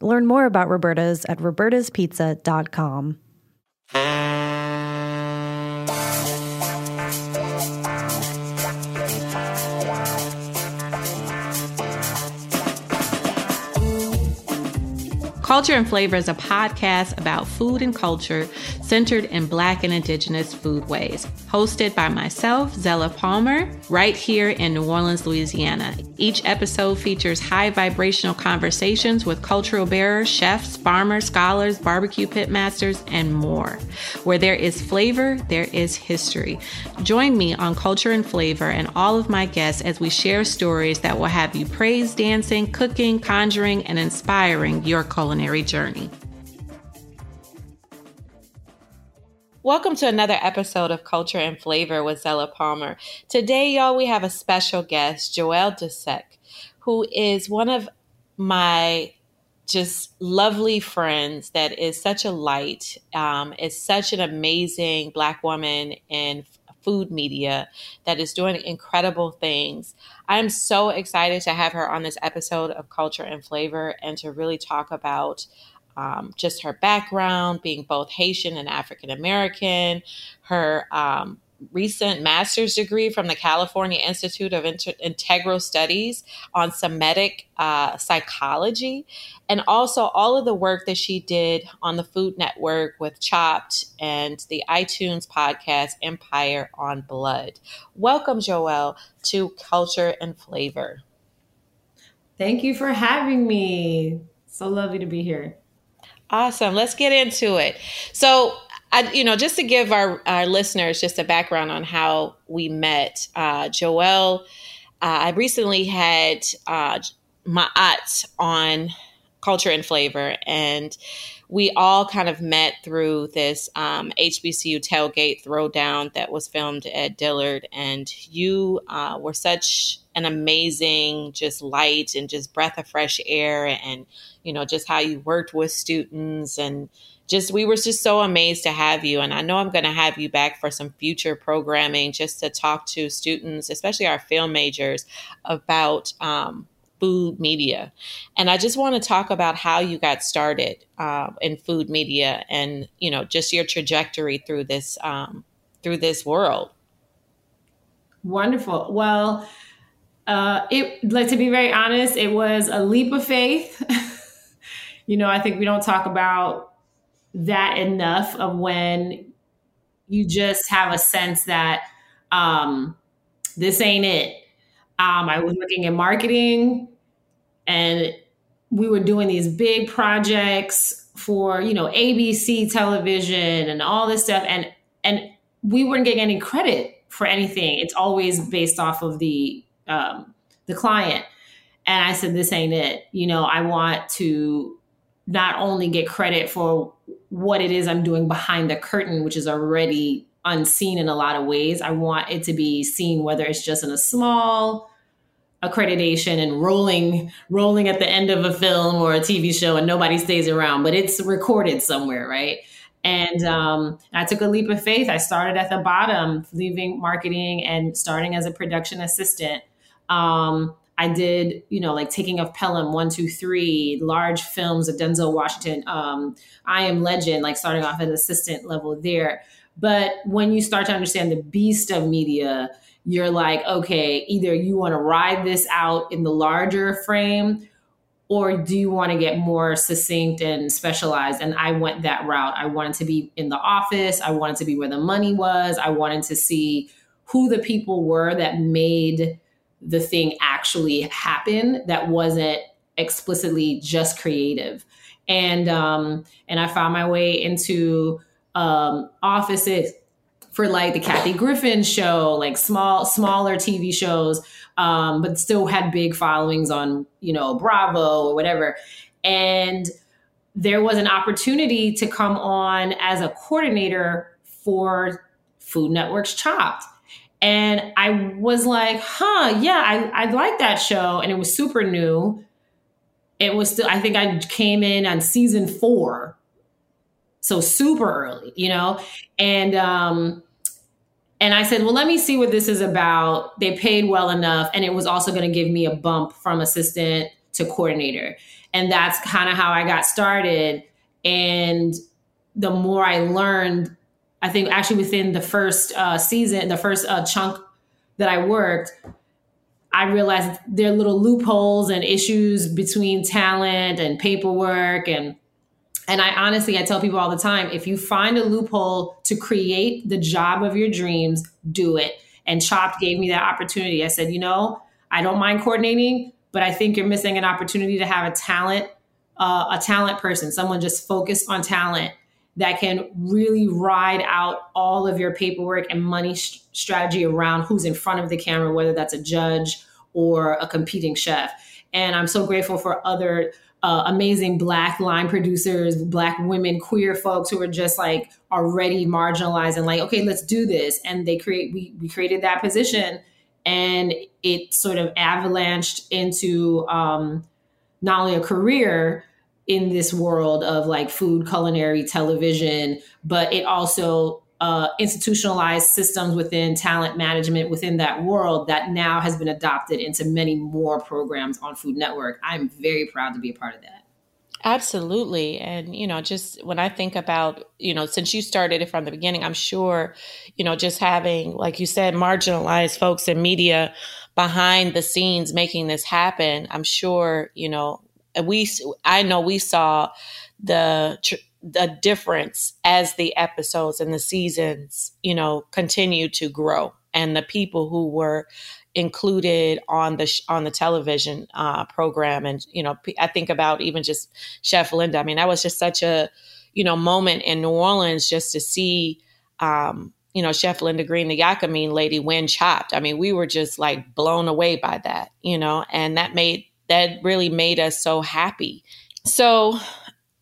Learn more about Roberta's at robertaspizza.com. Culture and Flavor is a podcast about food and culture centered in Black and Indigenous foodways, hosted by myself, Zella Palmer, right here in New Orleans, Louisiana. Each episode features high vibrational conversations with cultural bearers, chefs, farmers, scholars, barbecue pitmasters, and more. Where there is flavor, there is history. Join me on Culture and Flavor and all of my guests as we share stories that will have you praise dancing, cooking, conjuring, and inspiring your culinary culinary journey. Welcome to another episode of Culture and Flavor with Zella Palmer. Today, y'all, we have a special guest, Joelle Dussek, who is one of my just lovely friends that is such a light, um, is such an amazing Black woman in food media that is doing incredible things. I'm so excited to have her on this episode of Culture and Flavor and to really talk about um, just her background, being both Haitian and African American, her um, recent master's degree from the California Institute of Inter- Integral Studies on Somatic uh, psychology, and also all of the work that she did on the Food Network with Chopped and the iTunes podcast Empire on Blood. Welcome, Joelle, to Culture and Flavor. Thank you for having me. So lovely to be here. Awesome. Let's get into it. So, I, you know, just to give our, our listeners just a background on how we met, uh, Joelle, uh, I recently had uh, my aunt on Culture and Flavor, and we all kind of met through this um, HBCU tailgate throwdown that was filmed at Dillard. And you uh, were such an amazing, just light and just breath of fresh air, and you know, just how you worked with students. And just we were just so amazed to have you. And i know i'm going to have you back for some future programming just to talk to students especially our film majors about um, food media. And i just want to talk about how you got started uh, in food media and you know just your trajectory through this um, through this world. Wonderful. Well uh, it like to be very honest it was a leap of faith. You know i think we don't talk about that enough of when you just have a sense that um, this ain't it. Um, I was working in marketing and we were doing these big projects for, you know, ABC television and all this stuff. And, and we weren't getting any credit for anything. It's always based off of the, um, the client. And I said, this ain't it. You know, I want to not only get credit for what it is I'm doing behind the curtain, which is already unseen in a lot of ways. I want it to be seen whether it's just in a small accreditation and rolling rolling at the end of a film or a TV show and nobody stays around, but it's recorded somewhere, right? And um, I took a leap of faith. I started at the bottom, leaving marketing and starting as a production assistant. Um, I did, you know, like Taking of Pelham, one, two, three, large films of Denzel Washington. Um, I Am Legend, like starting off at assistant level there. But when you start to understand the beast of media, you're like, okay, either you want to ride this out in the larger frame or do you want to get more succinct and specialized? And i went that route. I wanted to be in the office. I wanted to be where the money was. I wanted to see who the people were that made the thing actually happen that wasn't explicitly just creative. And um and i found my way into um offices for like the Kathy Griffin show, like small, smaller TV shows, um, but still had big followings on, you know, Bravo or whatever. And there was an opportunity to come on as a coordinator for Food Network's Chopped. And I was like, huh, yeah, I, I like that show. And it was super new. It was still, I think I came in on season four. So super early, you know? And um, and I said, well, let me see what this is about. They paid well enough. And it was also going to give me a bump from assistant to coordinator. And that's kind of how I got started. And the more I learned, I think actually within the first uh, season, the first uh, chunk that I worked, I realized there are little loopholes and issues between talent and paperwork and and I honestly, I tell people all the time if you find a loophole to create the job of your dreams, do it. And Chopped gave me that opportunity. I said, you know, I don't mind coordinating, but I think you're missing an opportunity to have a talent, uh, a talent person, someone just focused on talent that can really ride out all of your paperwork and money sh- strategy around who's in front of the camera, whether that's a judge or a competing chef. And I'm so grateful for other uh, amazing black line producers, black women, queer folks who are just like already marginalized and like, okay, let's do this. And they create, we, we created that position and it sort of avalanched into um, not only a career in this world of like food, culinary, television, but it also uh, institutionalized systems within talent management within that world that now has been adopted into many more programs on Food Network. I'm very proud to be a part of that. Absolutely. And, you know, just when I think about, you know, since you started it from the beginning, I'm sure, you know, just having, like you said, marginalized folks in media behind the scenes making this happen, I'm sure, you know, we, I know we saw the, the difference as the episodes and the seasons, you know, continue to grow and the people who were included on the sh- on the television uh, program and you know I think about even just Chef Linda. I mean, that was just such a you know moment in New Orleans just to see um, you know Chef Linda Green, the Yakamein lady, win Chopped. I mean, we were just like blown away by that, you know, and that made that really made us so happy. So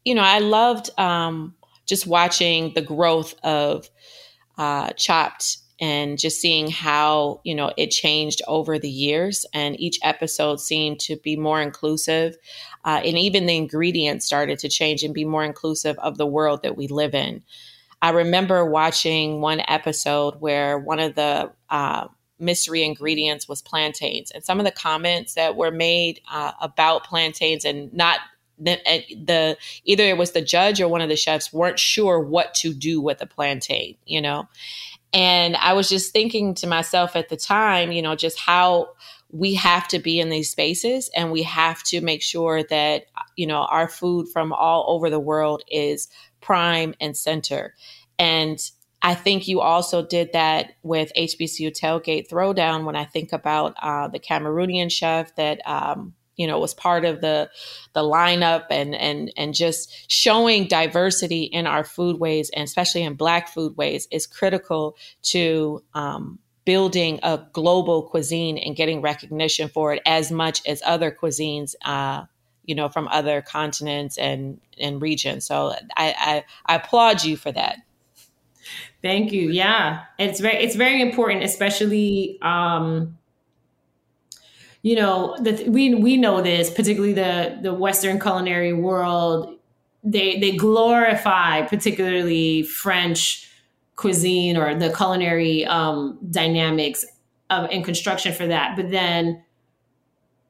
you know, I loved um, just watching the growth of uh, Chopped and just seeing how you know it changed over the years and each episode seemed to be more inclusive uh, and even the ingredients started to change and be more inclusive of the world that we live in. I remember watching one episode where one of the uh, mystery ingredients was plantains and some of the comments that were made uh, about plantains and not the, the either it was the judge or one of the chefs weren't sure what to do with the plantain, you know. And I was just thinking to myself at the time, you know, just how we have to be in these spaces and we have to make sure that you know our food from all over the world is prime and center. And I think you also did that with HBCU Tailgate Throwdown. When I think about uh, the Cameroonian chef that um, you know was part of the the lineup and and and just showing diversity in our foodways and especially in black foodways is critical to um, building a global cuisine and getting recognition for it as much as other cuisines uh, you know from other continents and and regions. So I, I i applaud you for that. Thank you. Yeah. It's very it's very important especially um you know, the, we we know this, particularly the the Western culinary world. they they glorify particularly French cuisine or the culinary um, dynamics of in construction for that. But then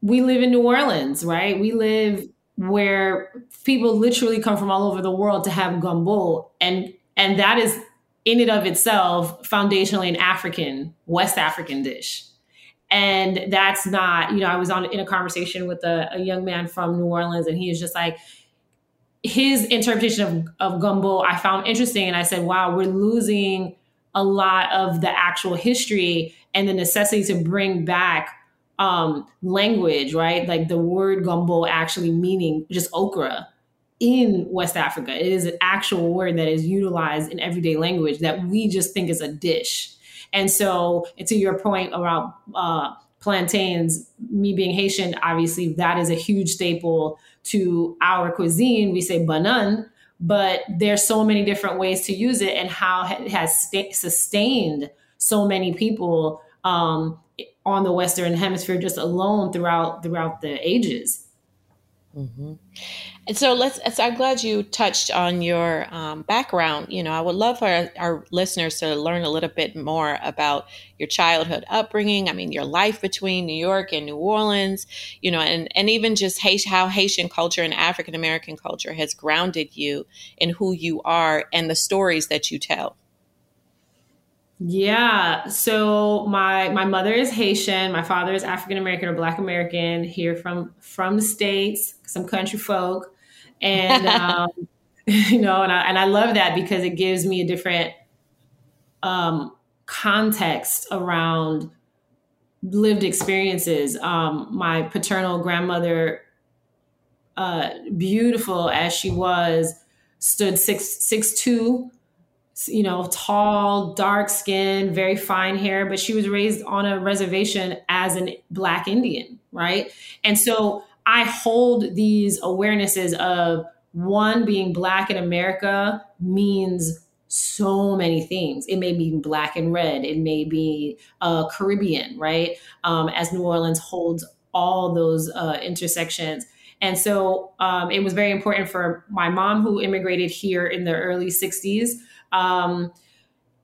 we live in New Orleans, right? We live where people literally come from all over the world to have gumbo, and and that is in and of itself foundationally an African West African dish. And that's not, you know, I was on in a conversation with a, a young man from New Orleans, and he was just like, his interpretation of, of gumbo I found interesting. And I said, wow, we're losing a lot of the actual history and the necessity to bring back um, language, right? Like the word gumbo actually meaning just okra in West Africa. It is an actual word that is utilized in everyday language that we just think is a dish. And so, to your point about uh, plantains, me being Haitian, obviously that is a huge staple to our cuisine. We say banan, but there's so many different ways to use it and how it has st- sustained so many people um, on the Western Hemisphere just alone throughout throughout the ages. Mm-hmm. And so let's. So I'm glad you touched on your um, background. You know, I would love for our, our, listeners to learn a little bit more about your childhood upbringing. I mean, your life between New York and New Orleans. You know, and and even just how Haitian culture and African American culture has grounded you in who you are and the stories that you tell. Yeah. So my my mother is Haitian. My father is African American or Black American. Here from from the states, some country folk, and um, you know, and I and I love that because it gives me a different um, context around lived experiences. Um, my paternal grandmother, uh, beautiful as she was, stood six six two you know, tall, dark skin, very fine hair, but she was raised on a reservation as an Black Indian, right? And so I hold these awarenesses of one being Black in America means so many things. It may be black and red. It may be uh, Caribbean, right? Um, as New Orleans holds all those uh, intersections. And so um, it was very important for my mom, who immigrated here in the early 60s, um,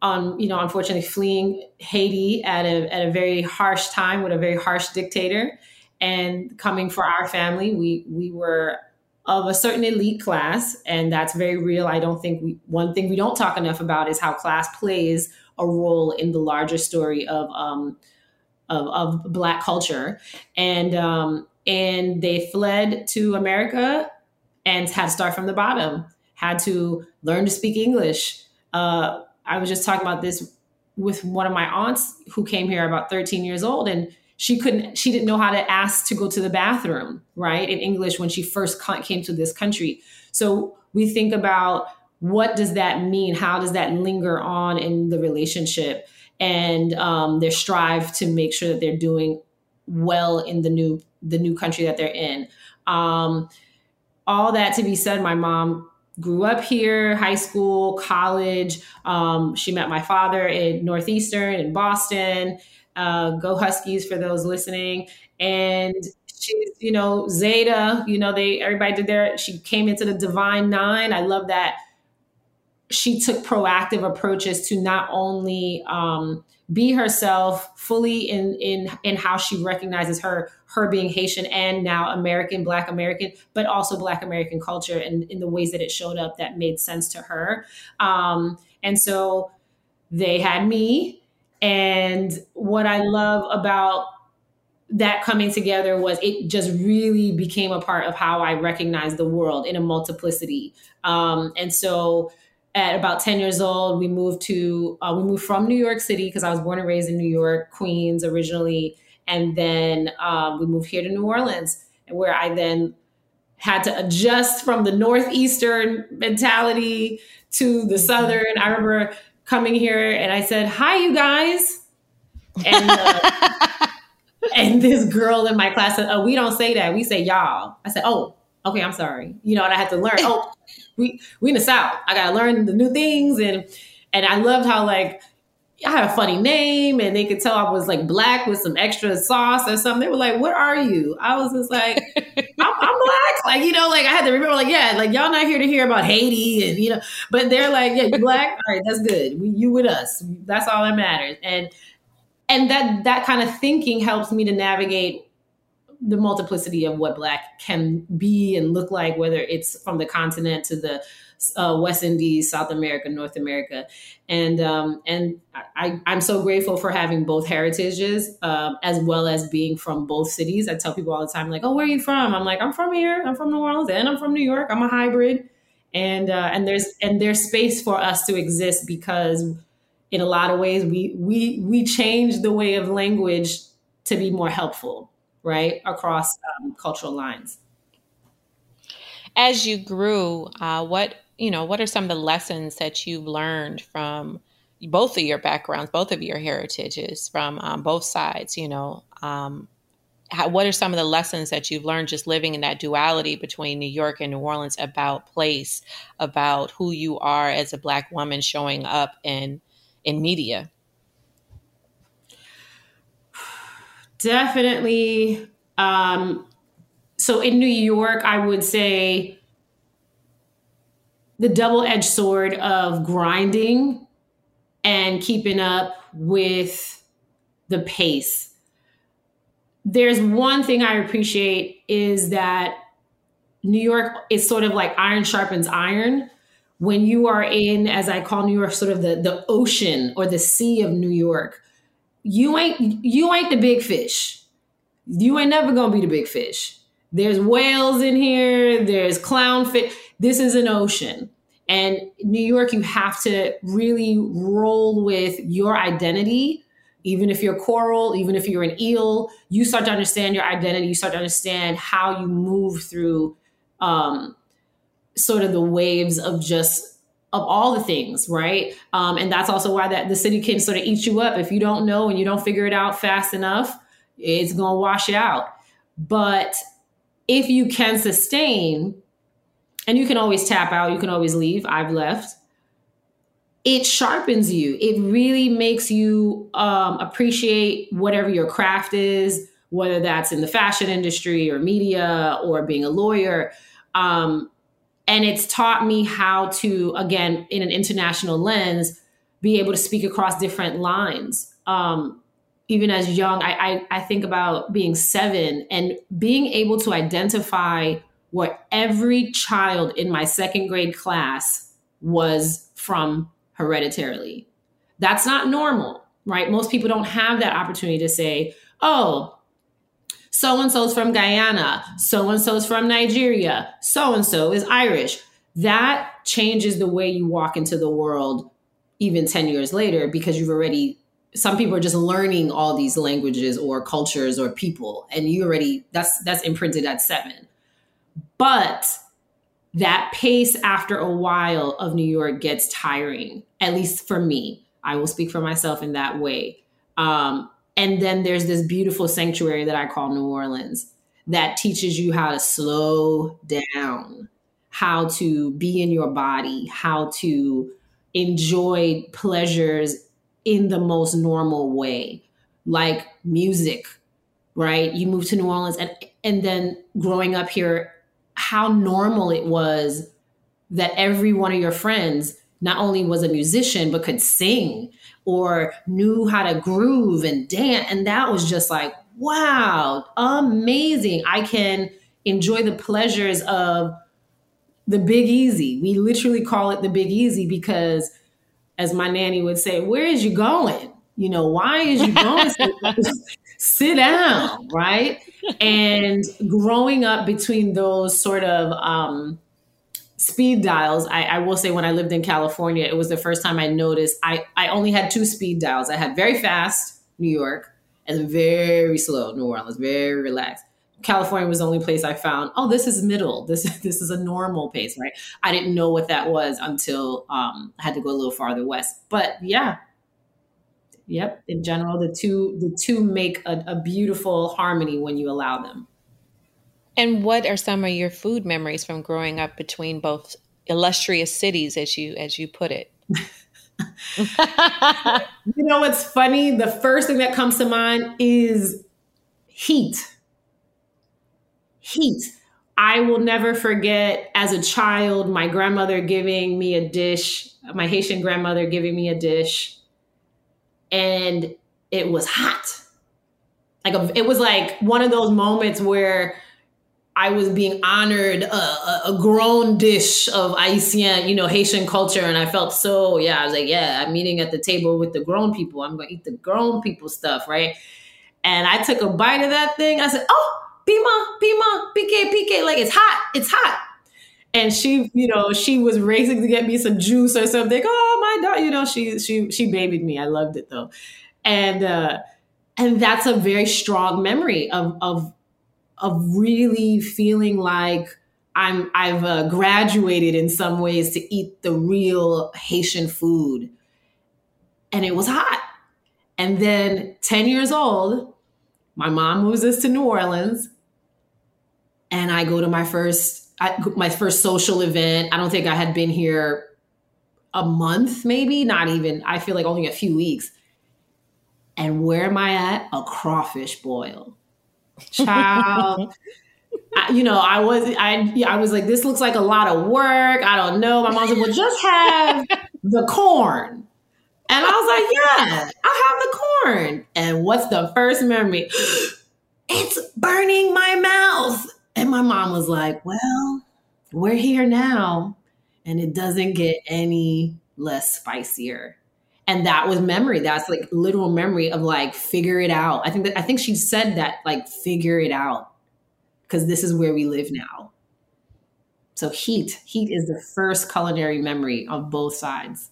on you know unfortunately fleeing Haiti at a at a very harsh time with a very harsh dictator, and coming for our family, we we were of a certain elite class, and that's very real. I don't think we one thing we don't talk enough about is how class plays a role in the larger story of um, of, of Black culture, and um, and they fled to America and had to start from the bottom, had to learn to speak English, uh, I was just talking about this with one of my aunts who came here about 13 years old and she couldn't she didn't know how to ask to go to the bathroom right in english when she first came to this country so we think about what does that mean how does that linger on in the relationship and um, their strive to make sure that they're doing well in the new the new country that they're in um, all that to be said my mom grew up here, high school, college. Um, she met my father in Northeastern in Boston. Uh, go Huskies for those listening. And she's, you know, Zeta, you know, they everybody did their she came into the divine nine. I love that she took proactive approaches to not only um, be herself fully in in in how she recognizes her her being Haitian and now American Black American, but also Black American culture and in the ways that it showed up that made sense to her. Um, and so they had me, and what I love about that coming together was it just really became a part of how I recognize the world in a multiplicity. Um, and so at about 10 years old, we moved to, uh, we moved from New York City because I was born and raised in New York, Queens originally. And then um, we moved here to New Orleans, where I then had to adjust from the Northeastern mentality to the Southern. I remember coming here and I said, Hi, you guys. And, uh, and this girl in my class said, Oh, we don't say that. We say y'all. I said, Oh, okay, I'm sorry. You know, and I had to learn. Oh, we we in the South. I gotta learn the new things and and I loved how like I had a funny name and they could tell I was like black with some extra sauce or something. They were like, What are you? I was just like, I'm, I'm black. like you know, like I had to remember, like yeah, like y'all not here to hear about Haiti and you know, but they're like, yeah, you black, all right, that's good. We, you with us, that's all that matters. And and that that kind of thinking helps me to navigate the multiplicity of what black can be and look like, whether it's from the continent to the uh, West Indies, South America, North America, and um, and I, I'm so grateful for having both heritages um, as well as being from both cities. I tell people all the time, like, "Oh, where are you from?" I'm like, "I'm from here. I'm from New Orleans, and I'm from New York. I'm a hybrid." And uh, and there's and there's space for us to exist because in a lot of ways we we we change the way of language to be more helpful, right, across um, cultural lines. As you grew, uh, what you know, what are some of the lessons that you've learned from both of your backgrounds, both of your heritages, from um, both sides? You know, um, how, what are some of the lessons that you've learned just living in that duality between New York and New Orleans about place, about who you are as a Black woman showing up in in media? Definitely. Um, so in New York, I would say the double edged sword of grinding and keeping up with the pace. There's one thing I appreciate is that New York is sort of like iron sharpens iron. When you are in, as I call New York, sort of the, the ocean or the sea of New York, you ain't you ain't the big fish. You ain't never gonna be the big fish. There's whales in here, there's clownfish this is an ocean. And New York, you have to really roll with your identity. Even if you're coral, even if you're an eel, you start to understand your identity. You start to understand how you move through um, sort of the waves of just of all the things, right? Um, and that's also why that the city can sort of eat you up if you don't know and you don't figure it out fast enough. It's gonna wash you out. But if you can sustain and you can always tap out, you can always leave. I've left. It sharpens you. It really makes you um, appreciate whatever your craft is, whether that's in the fashion industry or media or being a lawyer. Um, and it's taught me how to, again, in an international lens, be able to speak across different lines. Um, even as young, I, I, I think about being seven and being able to identify where every child in my second grade class was from hereditarily. That's not normal, right? Most people don't have that opportunity to say, oh, so and so's from Guyana, so and so's from Nigeria, so and so is Irish. That changes the way you walk into the world even 10 years later because you've already some people are just learning all these languages or cultures or people and you already that's that's imprinted at 7 but that pace after a while of New York gets tiring, at least for me. I will speak for myself in that way. Um, and then there's this beautiful sanctuary that I call New Orleans that teaches you how to slow down, how to be in your body, how to enjoy pleasures in the most normal way, like music, right? You move to New Orleans and and then growing up here how normal it was that every one of your friends not only was a musician but could sing or knew how to groove and dance. And that was just like wow amazing. I can enjoy the pleasures of the big easy. We literally call it the big easy because as my nanny would say where is you going? You know why is you going sit down right and growing up between those sort of um, speed dials, I, I, will say when I lived in California, it was the first time I noticed I, I only had two speed dials. I had very fast New York and very slow New Orleans, very relaxed. California was the only place I found, oh, this is middle. This, this is a normal pace, right? I didn't know what that was until um, I had to go a little farther west. But yeah, Yep. In general, the two the two make a, a beautiful harmony when you allow them. And what are some of your food memories from growing up between both illustrious cities, as you as you put it? you know what's funny? The first thing that comes to mind is heat. Heat. I will never forget as a child my grandmother giving me a dish, my Haitian grandmother giving me a dish, and it was hot. Like a, it was like one of those moments where I was being honored a, a, a, grown dish of Haitian, you know, Haitian culture. And I felt so, yeah, I was like, yeah, I'm eating at the table with the grown people. I'm to eat the grown people stuff, right? And I took a bite of that thing. I said, oh, Pima, Pima, PK, PK, like it's hot, it's hot. And she, you know, she was racing to get me some juice or something. Oh my god, you know, she she she babied me. I loved it though. And uh and that's a very strong memory of of of really feeling like I'm I've uh, graduated in some ways to eat the real Haitian food, and it was hot. And then ten years old, my mom moves us to New Orleans, and I go to my first I, my first social event. I don't think I had been here a month, maybe not even. I feel like only a few weeks. And where am I at? A crawfish boil child. I, you know, I was I I was like, this looks like a lot of work. I don't know. My mom said, well, just have the corn. And I was like, yeah, I have the corn. And what's the first memory? it's burning my mouth. And my mom was like, well, we're here now. And it doesn't get any less spicier. And that was memory. That's like literal memory of like figure it out. I think that i think she said that like figure it out. Because this is where we live now. So heat heat is the first culinary memory of both sides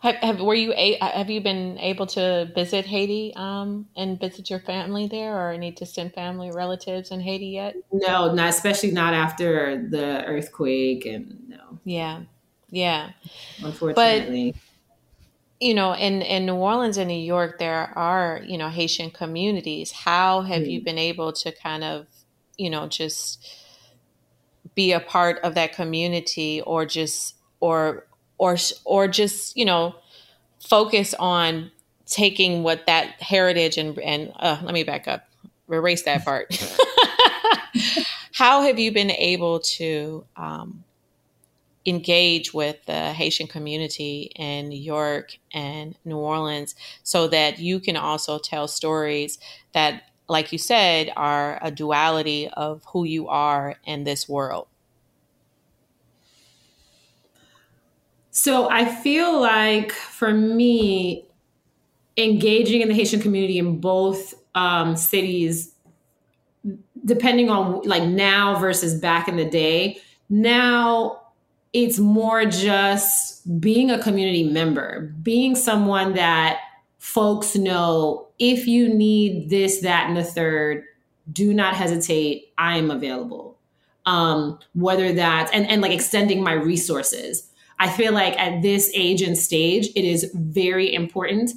have, have were you a, have you been able to visit Haiti um, and visit your family there, or any distant family relatives in Haiti yet? No, not especially not after the earthquake, and no. Yeah, yeah. Unfortunately, but you know, in, in New Orleans and New York, there are, you know, Haitian communities. How have mm. you been able to kind of, you know, just be a part of that community or just, or, or, or just, you know, focus on taking what that heritage and, and, uh, let me back up, erase that part. How have you been able to, um, engage with the Haitian community in New York and New Orleans so that you can also tell stories that, like you said, are a duality of who you are in this world? So I feel like for me, engaging in the Haitian community in both um, cities, depending on like now versus back in the day, now it's more just being a community member, being someone that folks know if you need this, that, and the third, do not hesitate. I am available. Um, whether that's and, and like extending my resources. I feel like at this age and stage, it is very important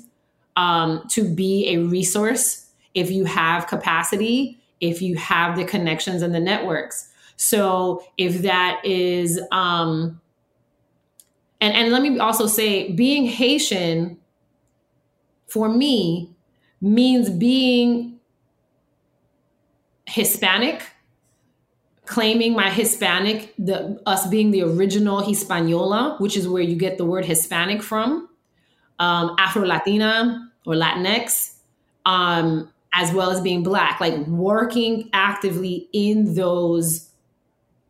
um, to be a resource if you have capacity, if you have the connections and the networks. So if that is, um, and, and let me also say, being Haitian for me means being Hispanic, claiming my Hispanic, the us being the original Hispaniola, which is where you get the word Hispanic from, um, Afro Latina or Latinx, um, as well as being Black, like working actively in those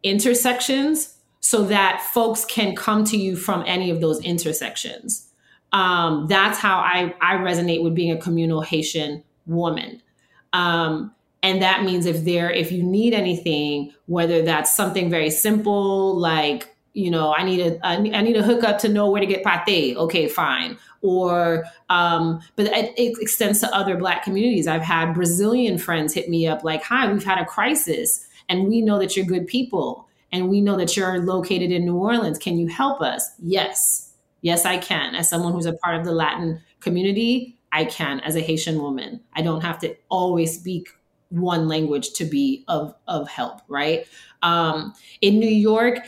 intersections so that folks can come to you from any of those intersections. Um, that's how I, I resonate with being a communal Haitian woman. Um, and that means if there, if you need anything, whether that's something very simple like you know, I need a I need a hookup to know where to get pate. Okay, fine. Or, um, but it, it, extends to other Black communities. I've had Brazilian friends hit me up like, "Hi, we've had a crisis and we know that you're good people and we know that you're located in New Orleans. Can you help us? Yes. Yes, I can. As someone who's a part of the Latin community, I can as a Haitian woman. I don't have to always speak one language to be of, of help, right? Um, in New York,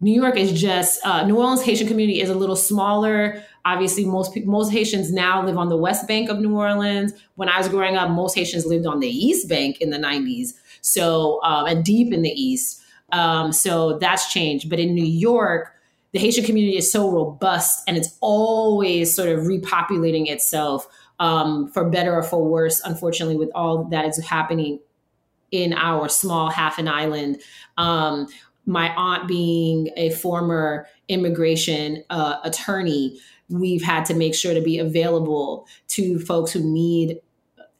New York is just uh, New Orleans Haitian community is a little smaller. Obviously, most people, most Haitians now live on the West Bank of New Orleans. When I was growing up, most Haitians lived on the East Bank in the '90s. So, um, and deep in the East. Um, so that's changed. But in New York, the Haitian community is so robust and it's always sort of repopulating itself um, for better or for worse, unfortunately, with all that is happening in our small half an island. Um, my aunt being a former immigration uh, attorney, we've had to make sure to be available to folks who need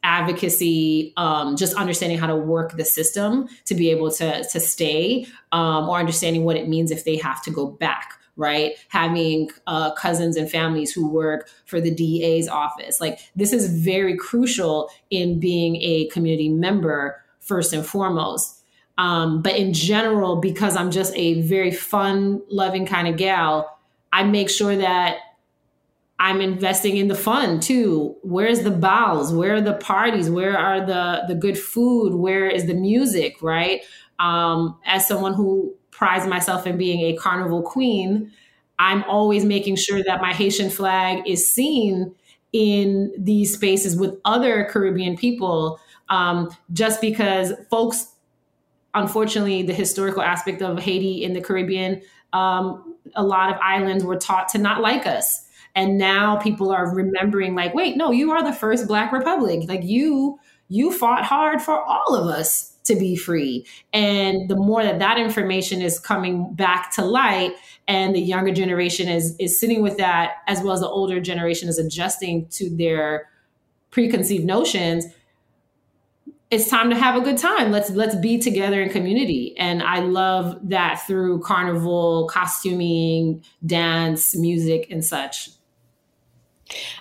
advocacy, um, just understanding how to work the system to be able to to stay, um, or understanding what it means if they have to go back. Right, having uh, cousins and families who work for the DA's office, like this is very crucial in being a community member first and foremost. Um, but in general, because I'm just a very fun, loving kind of gal, I make sure that I'm investing in the fun too. Where's the balls? Where are the parties? Where are the the good food? Where is the music? Right. Um, as someone who prides myself in being a carnival queen, I'm always making sure that my Haitian flag is seen in these spaces with other Caribbean people. Um, just because folks, unfortunately, the historical aspect of Haiti in the Caribbean, um, a lot of islands were taught to not like us and now people are remembering like wait no you are the first black republic like you you fought hard for all of us to be free and the more that that information is coming back to light and the younger generation is is sitting with that as well as the older generation is adjusting to their preconceived notions it's time to have a good time. Let's let's be together in community. And I love that through carnival, costuming, dance, music, and such.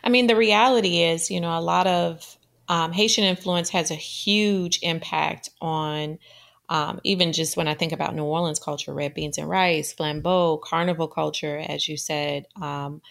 I mean, the reality is, you know, a lot of um, Haitian influence has a huge impact on um, even just when I think about New Orleans culture, red beans and rice, flambeau, carnival culture, as you said. Um,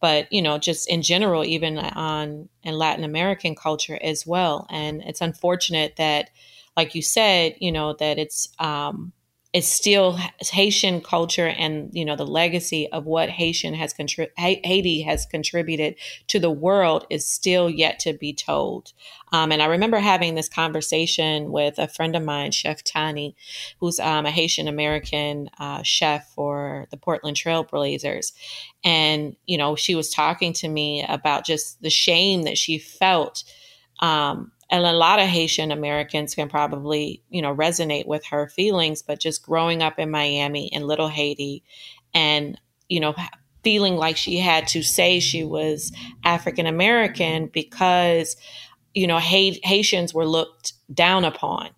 but you know, just in general, even on in Latin American culture as well. And it's unfortunate that, like you said, you know, that it's um, it's still Haitian culture and you know the legacy of what Haitian has Haiti has contributed to the world is still yet to be told. Um, and I remember having this conversation with a friend of mine, Chef Tani, who's um, a Haitian American uh, chef for the Portland Trailblazers, and you know she was talking to me about just the shame that she felt. Um, and a lot of Haitian Americans can probably, you know, resonate with her feelings, but just growing up in Miami in Little Haiti and, you know, feeling like she had to say she was African American because, you know, Haitians were looked down upon.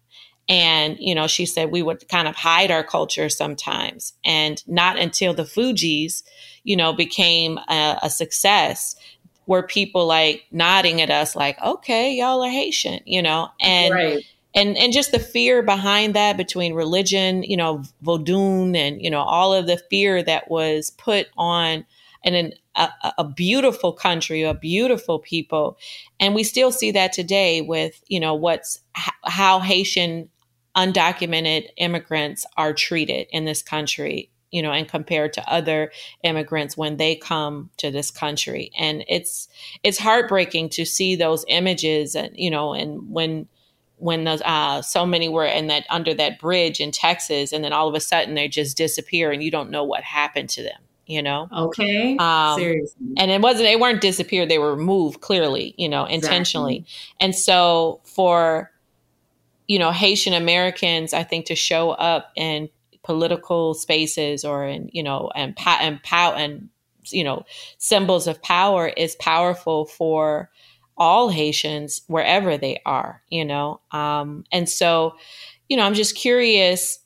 And, you know, she said we would kind of hide our culture sometimes. And not until the Fugees, you know, became a, a success were people like nodding at us like okay y'all are haitian you know? And right. and and just the fear behind that between religion you know vodun and you know all of the fear that was put on and an, a, a, beautiful country, a beautiful people, and we still see that today with you know what's how Haitian undocumented immigrants are treated in this country you know, and compared to other immigrants when they come to this country. And it's it's heartbreaking to see those images and you know, and when when those uh, so many were in that under that bridge in Texas, and then all of a sudden they just disappear, and you don't know what happened to them. You know. Okay. Um, Seriously. And it wasn't. They weren't disappeared. They were removed clearly. You know, intentionally. Exactly. And so for you know Haitian Americans, I think to show up and political spaces or in you know and pa- and pow and you know symbols of power is powerful for all Haitians wherever they are you know? Um, and so you know I'm just curious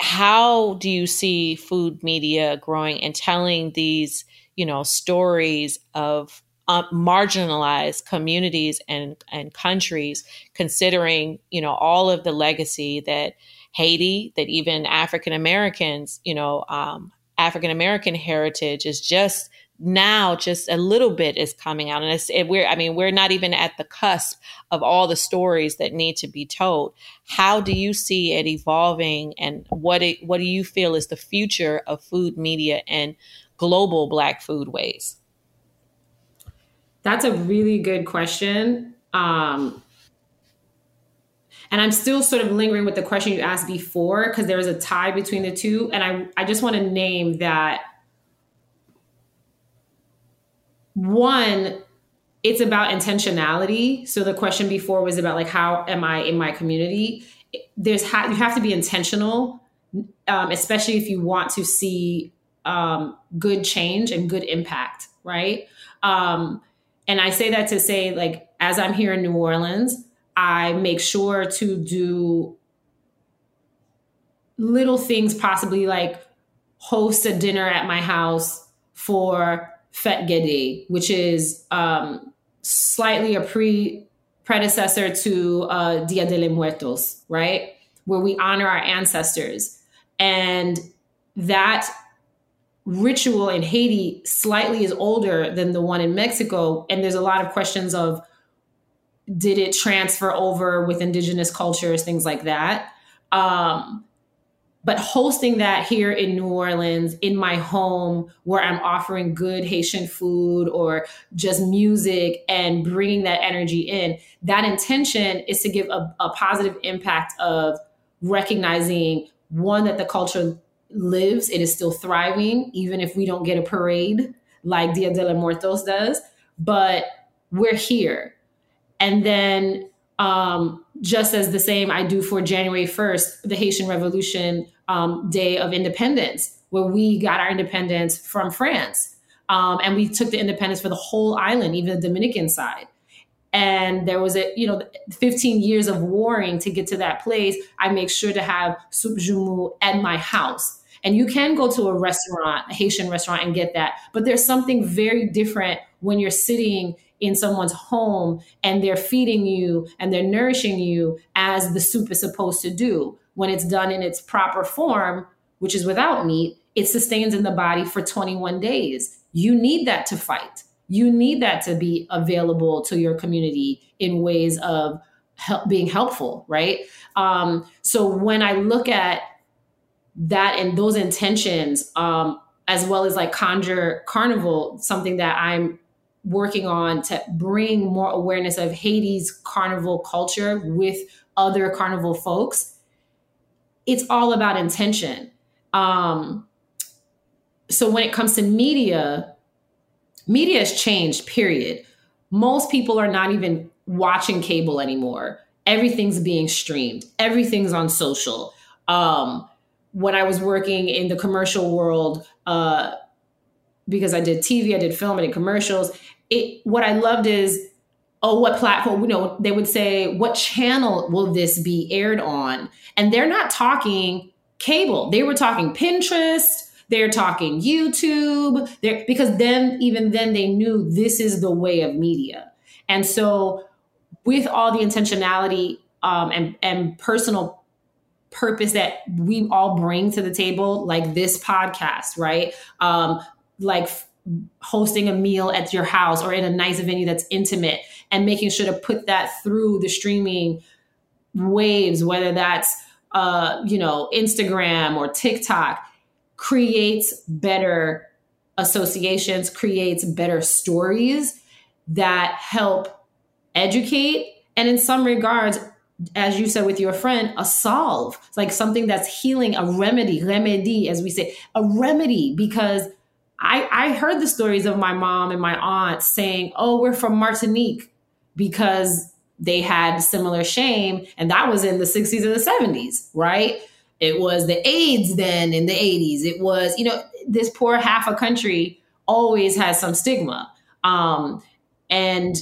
how do you see food media growing and telling these you know stories of uh, marginalized communities and and countries considering you know all of the legacy that Haiti, that even African Americans, you know, um, African American heritage is just now just a little bit is coming out. And it, we're i mean we're not even at the cusp of all the stories that need to be told. How do you see it evolving and what it, what do you feel is the future of food media and global black foodways that's a really good question. Um, And I'm still sort of lingering with the question you asked before because there was a tie between the two. And I, I just want to name that one, it's about intentionality. So the question before was about like, how am I in my community? There's ha- you have to be intentional, um, especially if you want to see um, good change and good impact, right? Um, and I say that to say, like, as I'm here in New Orleans, I make sure to do little things, possibly like host a dinner at my house for Fête Guédé, which is um, slightly a pre predecessor to uh, Dia de los Muertos, right? Where we honor our ancestors. And that ritual in Haiti slightly is older than the one in Mexico. And there's a lot of questions of did it transfer over with indigenous cultures, things like that. Um, but hosting that here in New Orleans, in my home, where I'm offering good Haitian food or just music and bringing that energy in, that intention is to give a, a positive impact of recognizing one, that the culture lives, it is still thriving, even if we don't get a parade like Dia de los Muertos does, but we're here. And then um, just as the same I do for January 1st, the Haitian Revolution um, Day of Independence, where we got our independence from France. Um, and we took the independence for the whole island, even the Dominican side. And there was a, you know, 15 years of warring to get to that place. I make sure to have soup joumou at my house. And you can go to a restaurant, a Haitian restaurant, and get that. But there's something very different when you're sitting in someone's home and they're feeding you and they're nourishing you as the soup is supposed to do. When it's done in its proper form, which is without meat, it sustains in the body for 21 days. You need that to fight. You need that to be available to your community in ways of help, being helpful, right? Um, so when I look at that and those intentions, um, as well as like Conjure Carnival, something that I'm working on to bring more awareness of Haiti's carnival culture with other carnival folks. It's all about intention. Um, so when it comes to media, media has changed, period. Most people are not even watching cable anymore. Everything's being streamed, everything's on social. Um, when I was working in the commercial world, uh, because I did TV, I did film, I did commercials. It what I loved is, oh, what platform? You know, they would say, what channel will this be aired on? And they're not talking cable. They were talking Pinterest. They're talking YouTube. They're, because then, even then, they knew this is the way of media. And so, with all the intentionality um, and and personal purpose that we all bring to the table, like this podcast, right? Um, like hosting a meal at your house or in a nice venue that's intimate and making sure to put that through the streaming waves whether that's uh you know Instagram or TikTok creates better associations creates better stories that help educate and in some regards as you said with your friend, a solve, it's like something that's healing, a remedy, remedy, as we say, a remedy, because I, I heard the stories of my mom and my aunt saying, oh, we're from Martinique because they had similar shame. And that was in the 60s and the 70s, right? It was the AIDS then in the 80s. It was, you know, this poor half a country always has some stigma. Um, and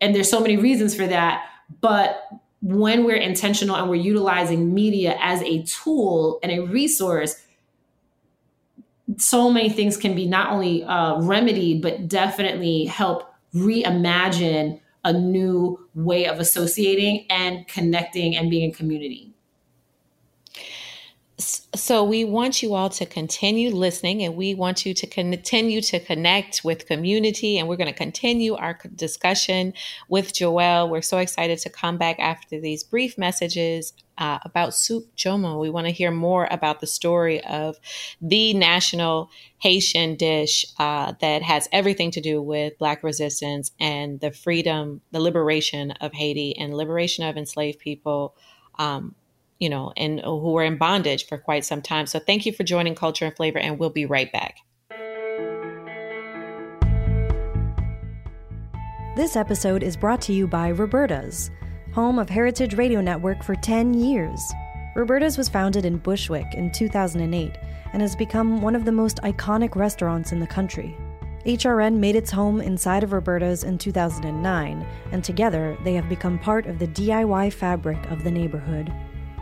and there's so many reasons for that. But when we're intentional and we're utilizing media as a tool and a resource, so many things can be not only uh, remedied, but definitely help reimagine a new way of associating and connecting and being in community. So we want you all to continue listening and we want you to continue to connect with community and we're going to continue our discussion with joelle. We're so excited to come back after these brief messages uh, about soup joumou we want to hear more about the story of the national haitian dish uh, that has everything to do with black resistance and the freedom the liberation of haiti and liberation of enslaved people um, you know, and uh, who were in bondage for quite some time. So thank you for joining Culture and Flavor, and we'll be right back. This episode is brought to you by Roberta's, home of Heritage Radio Network for 10 years. Roberta's was founded in Bushwick in 2008 and has become one of the most iconic restaurants in the country. HRN made its home inside of Roberta's in 2009, and together they have become part of the DIY fabric of the neighborhood.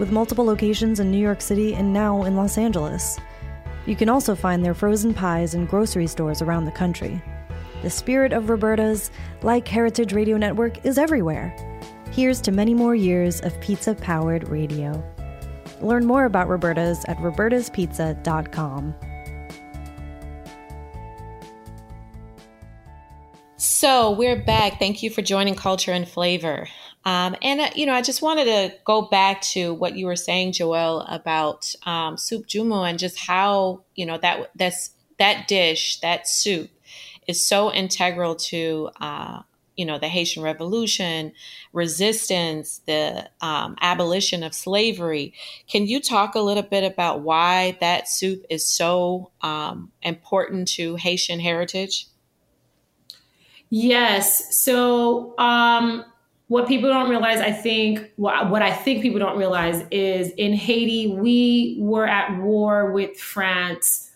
with multiple locations in New York City and now in Los Angeles. You can also find their frozen pies in grocery stores around the country. The spirit of Roberta's, like Heritage Radio Network, is everywhere. Here's to many more years of pizza powered radio. Learn more about Roberta's at robertaspizza.com. So we're back. Thank you for joining Culture and Flavor. Um, and, uh, you know, I just wanted to go back to what you were saying, Joelle, about um, soup joumou and just how, you know, that that's that dish, that soup is so integral to, uh, you know, the Haitian Revolution, resistance, the um, abolition of slavery. Can you talk a little bit about why that soup is so um, important to Haitian heritage? Yes. So, um, what people don't realize, I think, what, I think people don't realize is in Haiti, we were at war with France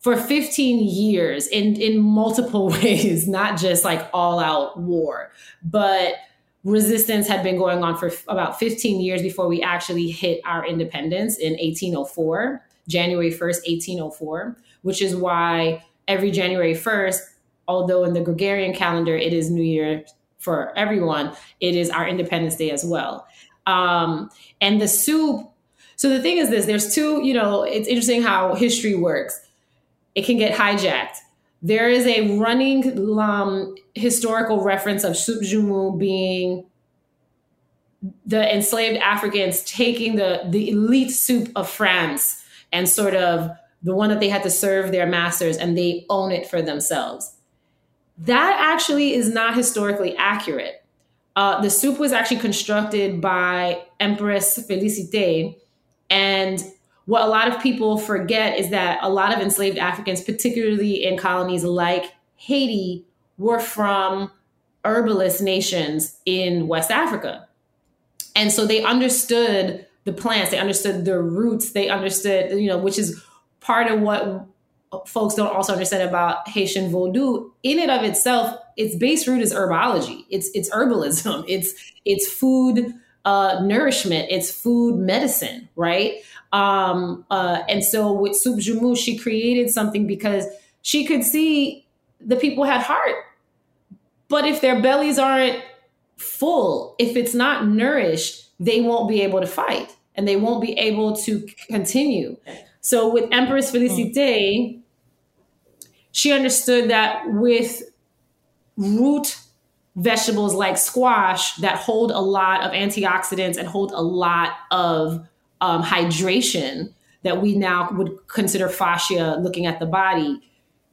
for 15 years in, in multiple ways, not just like all out war, but resistance had been going on for about 15 years before we actually hit our independence in 1804, January 1st, 1804, which is why every January 1st, although in the Gregorian calendar it is New Year for everyone, it is our Independence Day as well. Um, and the soup. So the thing is this: there's two. You know, it's interesting how history works. It can get hijacked. There is a running um, historical reference of soup joumou being the enslaved Africans taking the the elite soup of France and sort of the one that they had to serve their masters, and they own it for themselves. That actually is not historically accurate. Uh, the soup was actually constructed by Empress Felicite. And what a lot of people forget is that a lot of enslaved Africans, particularly in colonies like Haiti, were from herbalist nations in West Africa. And so they understood the plants, they understood the roots, they understood, you know, which is part of what folks don't also understand about Haitian Vodou, in and of itself, its base root is herbology. It's it's herbalism. It's it's food uh, nourishment. It's food medicine, right? Um, uh, and so with Soup Joumou, she created something because she could see the people had heart, but if their bellies aren't full, if it's not nourished, they won't be able to fight and they won't be able to continue. So with Empress Felicite, she understood that with root vegetables like squash that hold a lot of antioxidants and hold a lot of um, hydration that we now would consider fascia looking at the body,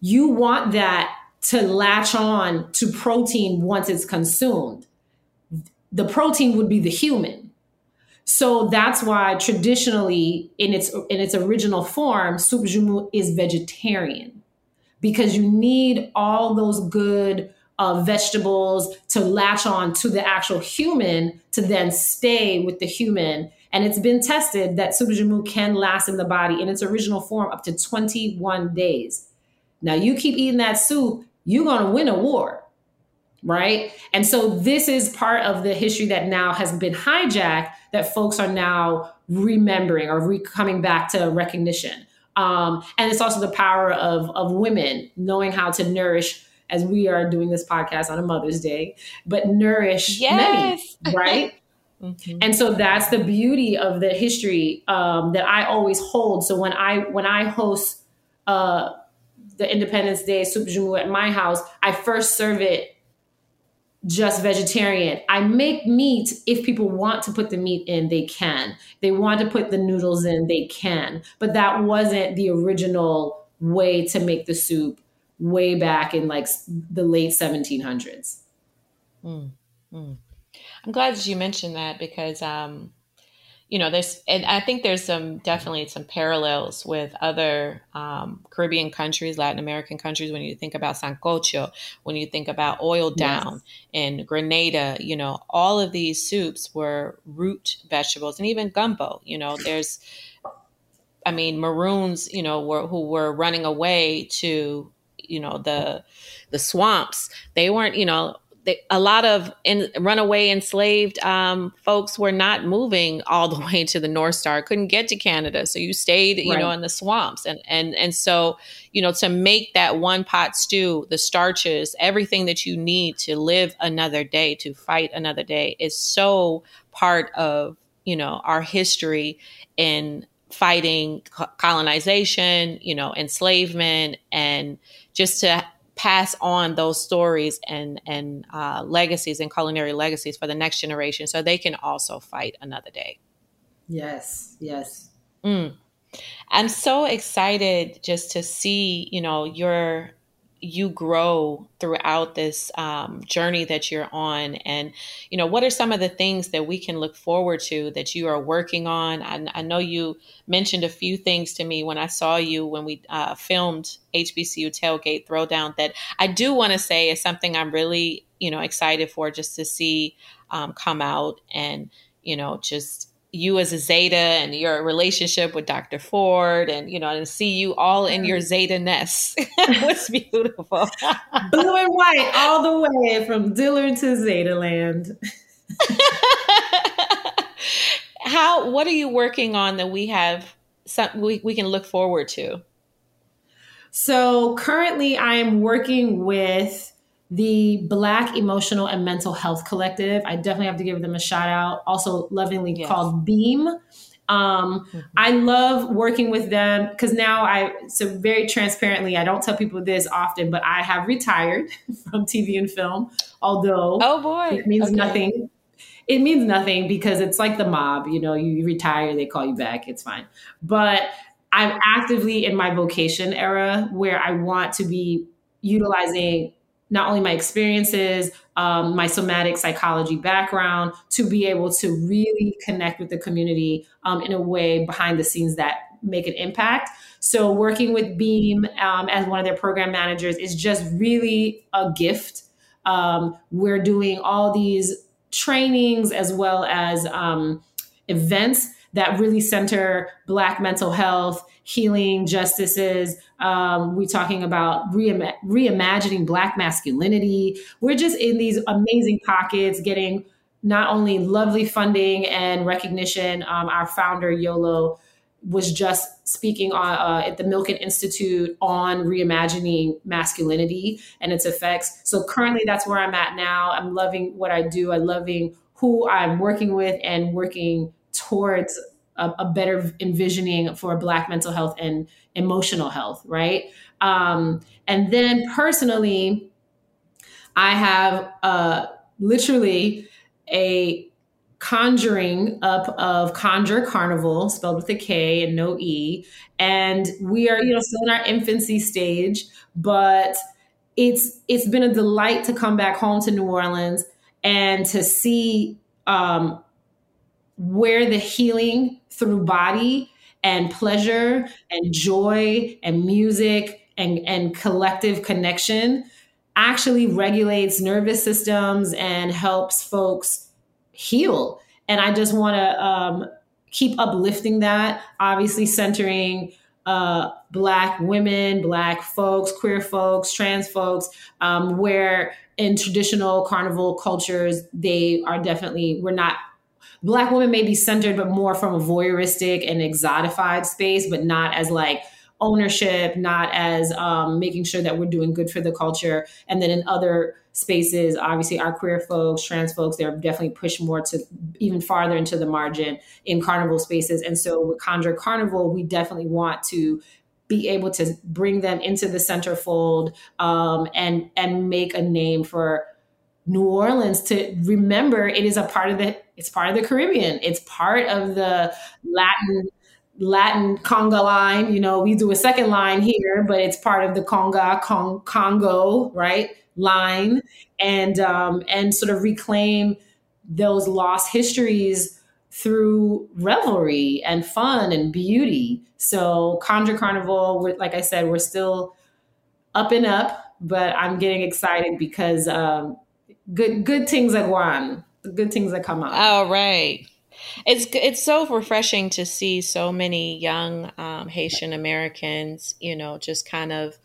you want that to latch on to protein once it's consumed. The protein would be the human so that's why traditionally in its in its original form, soup joumou is vegetarian. Because you need all those good uh, vegetables to latch on to the actual human to then stay with the human. And it's been tested that soup joumou can last in the body in its original form up to 21 days. Now, you keep eating that soup, you're to win a war, right? And so, this is part of the history that now has been hijacked that folks are now remembering or re- coming back to recognition. Um, and it's also the power of, of women knowing how to nourish as we are doing this podcast on a Mother's Day, but nourish yes. many, right? mm-hmm. And so that's the beauty of the history um, that I always hold. So when I when I host uh, the Independence Day Soup Joumou at my house, I first serve it just vegetarian. I make meat if people want to put the meat in, they can. They want to put the noodles in, they can. But that wasn't the original way to make the soup way back in like the late 1700s. Mm, mm. I'm glad that you mentioned that because, um, you know, there's, and I think there's some definitely some parallels with other um, Caribbean countries, Latin American countries. When you think about sancocho, when you think about oil down yes. in Grenada, you know, all of these soups were root vegetables, and even gumbo. You know, there's, I mean, Maroons, you know, were, who were running away to you know the the swamps they weren't you know they, a lot of in, runaway enslaved um, folks were not moving all the way to the North Star, couldn't get to Canada, so you stayed, you right. know, in the swamps, and and and so you know to make that one pot stew, the starches, everything that you need to live another day, to fight another day, is so part of you know our history in fighting colonization, you know, enslavement, and just to pass on those stories and and uh, legacies and culinary legacies for the next generation, so they can also fight another day. Yes, yes. Mm. I'm so excited just to see, you know, your you grow throughout this um, journey that you're on. And you know what are some of the things that we can look forward to that you are working on? I, I know you mentioned a few things to me when i saw you when we uh, filmed hbcu tailgate throwdown that i do want to say is something i'm really you know excited for just to see um, come out and you know just you as a Zeta and your relationship with Dr. Ford and you know and see you all in your mm. Zeta nest was beautiful. Blue and white all the way from Dillard to Zeta land. How what are you working on that we have some we, we can look forward to? So currently I am working with the Black Emotional and Mental Health Collective. I definitely have to give them a shout out. Also, lovingly yes. called Beam. Um, mm-hmm. I love working with them because now I, so very transparently, I don't tell people this often, but I have retired from TV and film. Although, oh boy, it means okay. nothing. It means nothing because it's like the mob. You know, you retire, they call you back. It's fine. But I'm actively in my vocation era where I want to be utilizing not only my experiences, um, my somatic psychology background, to be able to really connect with the community um, in a way behind the scenes that make an impact. So, working with Beam um, as one of their program managers is just really a gift. Um, we're doing all these trainings as well as um, events that really center Black mental health, healing justices. Um, we're talking about reima- reimagining Black masculinity. We're just in these amazing pockets getting not only lovely funding and recognition. Um, our founder, Yolo, was just speaking on, uh, at the Milken Institute on reimagining masculinity and its effects. So currently, that's where I'm at now. I'm loving what I do. I'm loving who I'm working with and working towards a, a better envisioning for Black mental health and emotional health, right? Um, and then personally, I have uh, literally a conjuring up of Conjure Carnival, spelled with a K and no E. And we are, you know, still in our infancy stage, but it's it's been a delight to come back home to New Orleans and to see um, where the healing through body and pleasure and joy and music and, and collective connection actually regulates nervous systems and helps folks heal. And I just want to um, keep uplifting that, obviously centering uh, Black women, Black folks, queer folks, trans folks, um, where in traditional carnival cultures, they are definitely, we're not black women may be centered but more from a voyeuristic and exotified space but not as like ownership not as um, making sure that we're doing good for the culture. And then in other spaces obviously our queer folks trans folks they're definitely pushed more to even farther into the margin in carnival spaces. And so with conjure carnival we definitely want to be able to bring them into the centerfold um, and and make a name for New Orleans to remember it is a part of the it's part of the Caribbean. It's part of the Latin Latin conga line. You know, we do a second line here, but it's part of the conga Cong, Congo right line, and um, and sort of reclaim those lost histories through revelry and fun and beauty. So Conjure Carnival, like I said, we're still up and up, but I'm getting excited because um, good good things are go on, good things that come out. All right. It's it's so refreshing to see so many young um, Haitian Americans, you know, just kind of,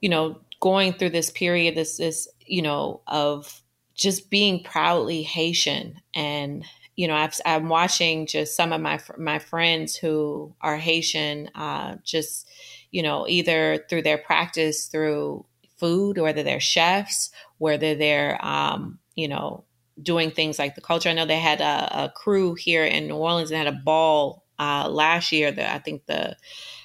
you know, going through this period, this this you know of just being proudly Haitian, and you know, i am watching just some of my my friends who are Haitian, uh, just you know, either through their practice through food, whether they're chefs, whether they're, um, you know, doing things like the culture. I know they had a, a crew here in New Orleans and had a ball uh, last year. That I think the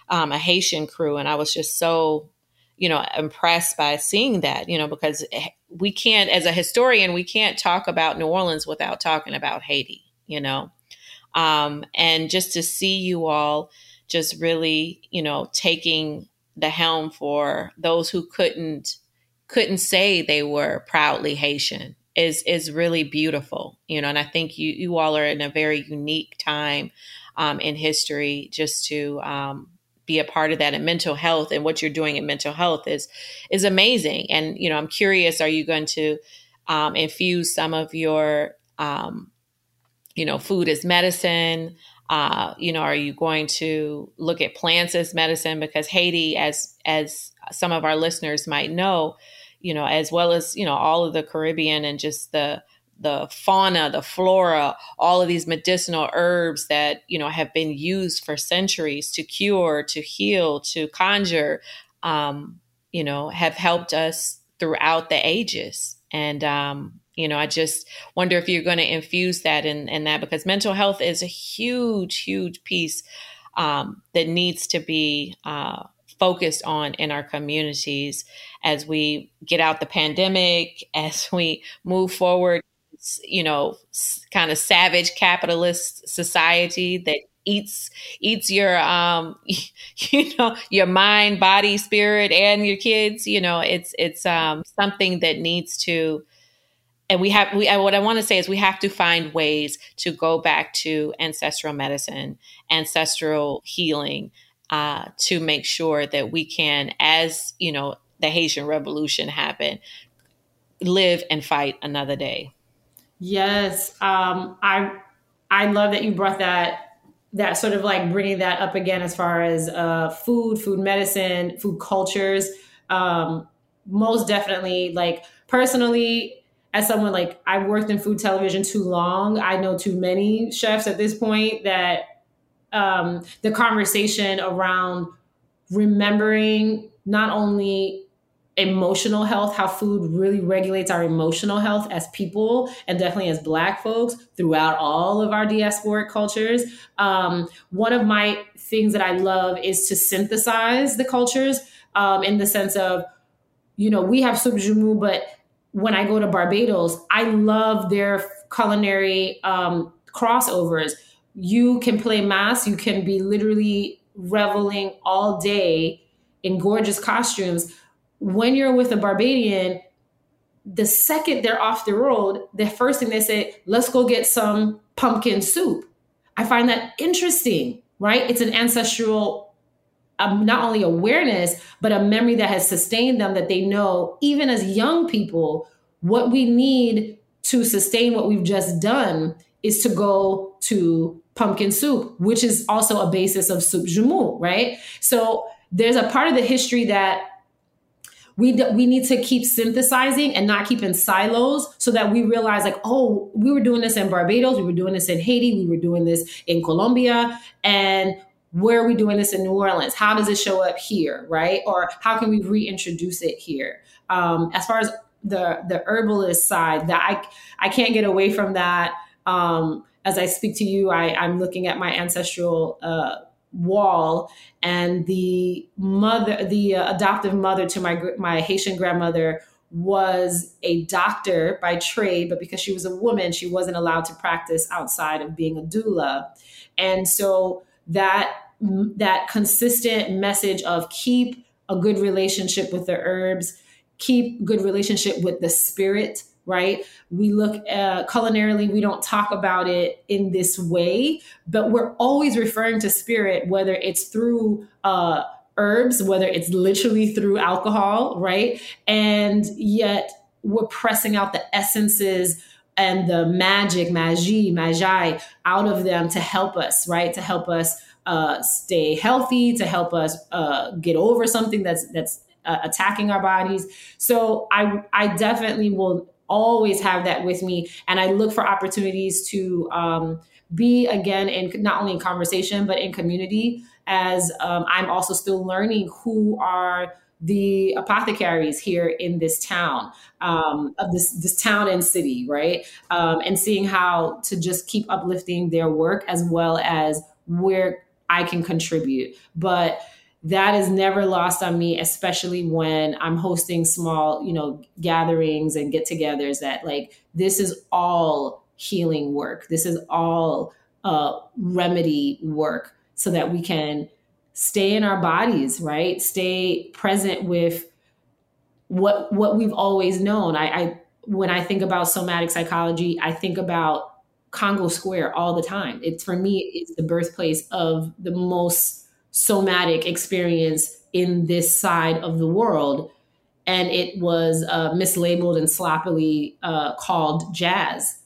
um, a Haitian crew, and I was just so, you know, impressed by seeing that. You know, because we can't, as a historian, we can't talk about New Orleans without talking about Haiti. You know, um, and just to see you all just really, you know, taking the helm for those who couldn't couldn't say they were proudly Haitian is is really beautiful, you know. And I think you you all are in a very unique time um, in history just to um, be a part of that. And mental health and what you're doing in mental health is is amazing. And you know, I'm curious: Are you going to um, infuse some of your um, you know food as medicine? Uh, you know, are you going to look at plants as medicine? Because Haiti, as as some of our listeners might know, you know, as well as you know all of the Caribbean and just the the fauna, the flora, all of these medicinal herbs that you know have been used for centuries to cure, to heal, to conjure, um, you know, have helped us throughout the ages. And um, you know i just wonder if you're going to infuse that in, in that because mental health is a huge huge piece um, that needs to be uh, focused on in our communities as we get out the pandemic as we move forward you know kind of savage capitalist society that eats eats your um you know your mind body spirit and your kids you know it's it's um something that needs to and we have we what I want to say is we have to find ways to go back to ancestral medicine, ancestral healing, uh, to make sure that we can, as you know, the Haitian Revolution happened, live and fight another day. Yes, um, I I love that you brought that that sort of like bringing that up again as far as uh, food, food medicine, food cultures. Um, most definitely, like personally, as someone like I've worked in food television too long, I know too many chefs at this point that um, the conversation around remembering not only emotional health, how food really regulates our emotional health as people and definitely as Black folks throughout all of our diasporic cultures. Um, one of my things that I love is to synthesize the cultures um, in the sense of, you know, we have soup joumou, but when I go to Barbados, I love their culinary um, crossovers. You can play mass, you can be literally reveling all day in gorgeous costumes. When you're with a Barbadian, the second they're off the road, the first thing they say, let's go get some pumpkin soup. I find that interesting, right? It's an ancestral um, not only awareness, but a memory that has sustained them that they know, even as young people, what we need to sustain what we've just done is to go to pumpkin soup, which is also a basis of soup joumou, right? So there's a part of the history that we we need to keep synthesizing and not keep in silos so that we realize like oh we were doing this in barbados we were doing this in haiti we were doing this in colombia and where are we doing this in new orleans? How does it show up here right? Or how can we reintroduce it here? Um, as far as the the herbalist side that i i can't get away from that um, as i speak to you i i'm looking at my ancestral uh, wall and the mother the uh, adoptive mother to my my Haitian grandmother was a doctor by trade but because she was a woman she wasn't allowed to practice outside of being a doula. And so that that consistent message of keep a good relationship with the herbs keep good relationship with the spirit right? We look uh, culinarily, we don't talk about it in this way, but we're always referring to spirit, whether it's through uh, herbs, whether it's literally through alcohol, right? And yet we're pressing out the essences and the magic, magie, magi out of them to help us, right? To help us uh, stay healthy, to help us uh, get over something that's that's uh, attacking our bodies. So I I definitely will always have that with me. And I look for opportunities to um, be again in not only in conversation, but in community as um, I'm also still learning who are the apothecaries here in this town, um, of this this town and city, right? Um, and seeing how to just keep uplifting their work as well as where I can contribute. But that is never lost on me especially when i'm hosting small you know gatherings and get-togethers that like this is all healing work. This is all uh, remedy work so that we can stay in our bodies right? Stay present with what what we've always known. I, I when i think about somatic psychology i think about congo square all the time. It's for me it's the birthplace of the most somatic experience in this side of the world. And it was uh, mislabeled and sloppily uh, called jazz.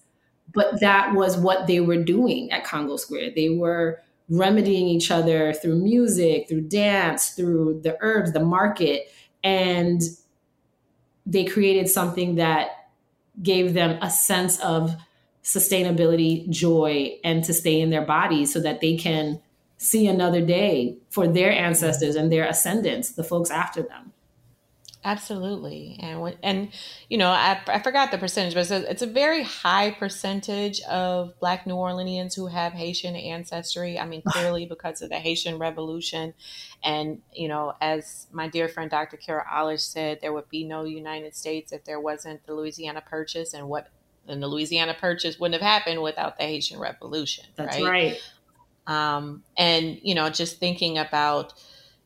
But that was what they were doing at Congo Square. They were remedying each other through music, through dance, through the herbs, the market. And they created something that gave them a sense of sustainability, joy, and to stay in their bodies so that they can see another day for their ancestors and their ascendants, the folks after them. Absolutely, and and you know I, I forgot the percentage, but it's a, it's a very high percentage of Black New Orleanians who have Haitian ancestry. I mean, clearly because of the Haitian Revolution, and you know, as my dear friend Dr. Kara Olish said, there would be no United States if there wasn't the Louisiana Purchase, and what and the Louisiana Purchase wouldn't have happened without the Haitian Revolution. That's right. right. Um, and you know, just thinking about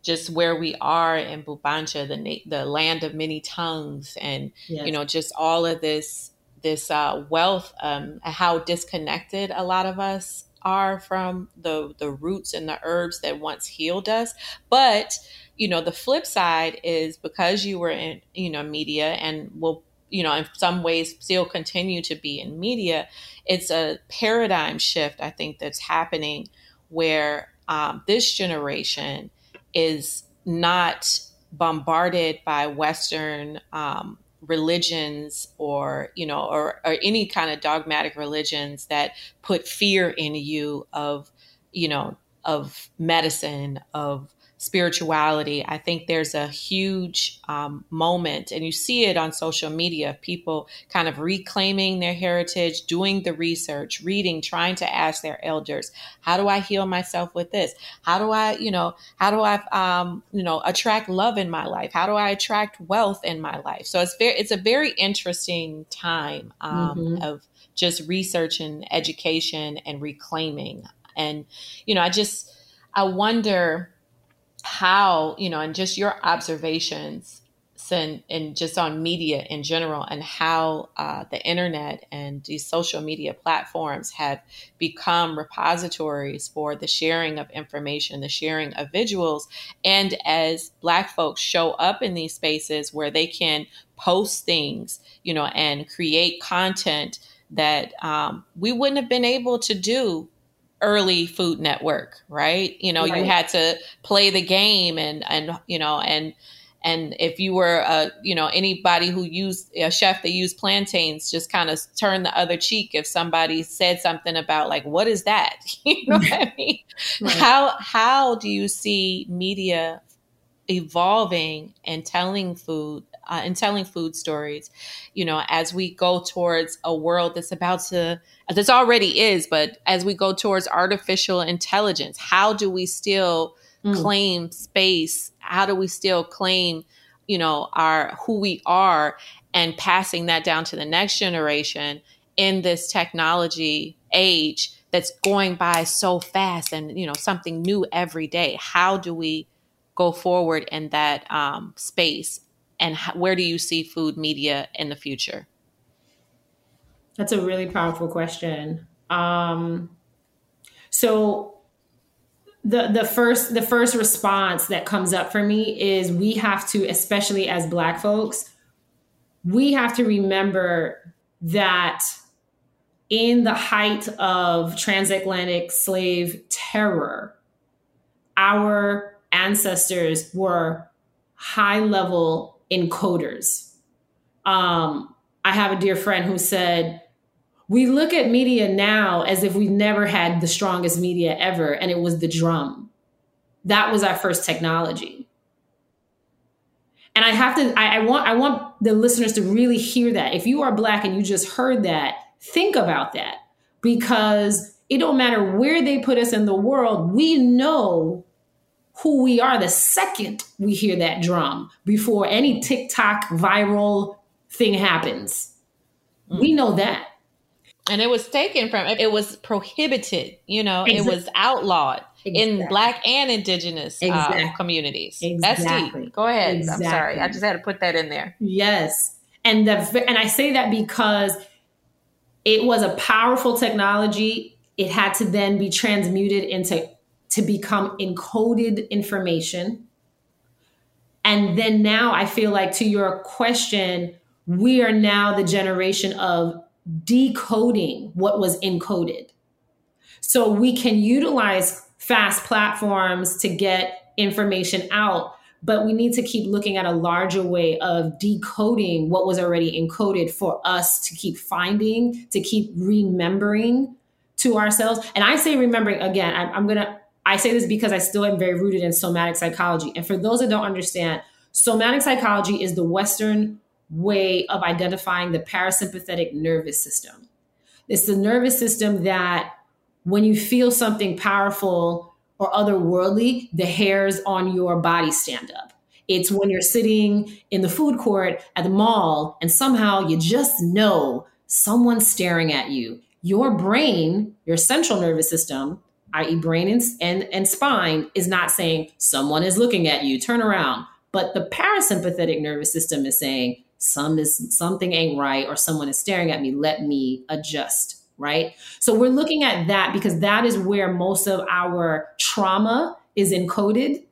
just where we are in Bulbancha, the the land of many tongues, and yes. you know, just all of this this uh, wealth, um, how disconnected a lot of us are from the the roots and the herbs that once healed us. But you know, the flip side is because you were in you know media and will you know in some ways still continue to be in media, it's a paradigm shift I think that's happening where um, this generation is not bombarded by Western um, religions or you know or, or any kind of dogmatic religions that put fear in you of you know of medicine of spirituality. I think there's a huge um, moment, and you see it on social media people kind of reclaiming their heritage, doing the research, reading, trying to ask their elders, how do I heal myself with this? How do I, you know, how do I, um, you know, attract love in my life? How do I attract wealth in my life? So it's very, it's a very interesting time um, mm-hmm. of just research and education and reclaiming. And, you know, I just, I wonder, how you know and just your observations and, and just on media in general and how uh, the internet and these social media platforms have become repositories for the sharing of information the sharing of visuals and as black folks show up in these spaces where they can post things you know and create content that um, we wouldn't have been able to do early Food Network, right? You know, right. you had to play the game and and you know and and if you were a you know anybody who used a chef that used plantains just kind of turn the other cheek if somebody said something about like what is that you know what i mean right. how how do you see media evolving and telling food uh, and telling food stories you know as we go towards a world that's about to this already is but as we go towards artificial intelligence how do we still mm. claim space how do we still claim you know our who we are and passing that down to the next generation in this technology age that's going by so fast and you know something new every day how do we go forward in that um, space and how, where do you see food media in the future? That's a really powerful question. Um, so the the first the first response that comes up for me is we have to especially as black folks we have to remember that in the height of transatlantic slave terror our ancestors were high level encoders um, i have a dear friend who said we look at media now as if we never had the strongest media ever, and it was the drum. That was our first technology. And I have to, I, I, want, I want the listeners to really hear that. If you are black and you just heard that, think about that because it don't matter where they put us in the world, we know who we are the second we hear that drum before any TikTok viral thing happens. Mm. We know that and it was taken from it was prohibited you know exactly. it was outlawed exactly. in black and indigenous uh, exactly. uh, communities exactly. that's deep go ahead i'm sorry i just had to put that in there yes and the and i say that because it was a powerful technology it had to then be transmuted into to become encoded information and then now i feel like to your question we are now the generation of decoding what was encoded. So we can utilize fast platforms to get information out, but we need to keep looking at a larger way of decoding what was already encoded for us to keep finding, to keep remembering to ourselves. And I say remembering again, I'm, I'm going to, I say this because I still am very rooted in somatic psychology. And for those that don't understand, somatic psychology is the Western way of identifying the parasympathetic nervous system. It's the nervous system that when you feel something powerful or otherworldly, the hairs on your body stand up. It's when you're sitting in the food court at the mall and somehow you just know someone's staring at you. Your brain, your central nervous system, i.e., brain and, and, and spine, is not saying someone is looking at you, turn around. But the parasympathetic nervous system is saying some is something ain't right or someone is staring at me let me adjust right so we're looking at that because that is where most of our trauma is encoded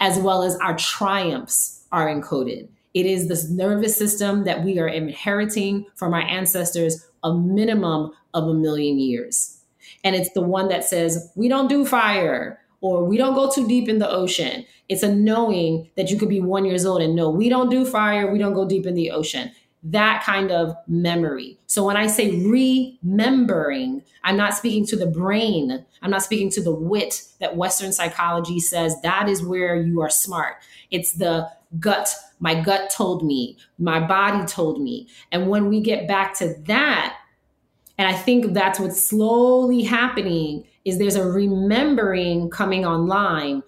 as well as our triumphs are encoded it is this nervous system that we are inheriting from our ancestors a minimum of a million years and it's the one that says we don't do fire or we don't go too deep in the ocean. It's a knowing that you could be one years old and know we don't do fire, we don't go deep in the ocean. That kind of memory. So when I say remembering, I'm not speaking to the brain. I'm not speaking to the wit that Western psychology says that is where you are smart. It's the gut. My gut told me, my body told me. And when we get back to that, and I think that's what's slowly happening is there's a remembering coming online,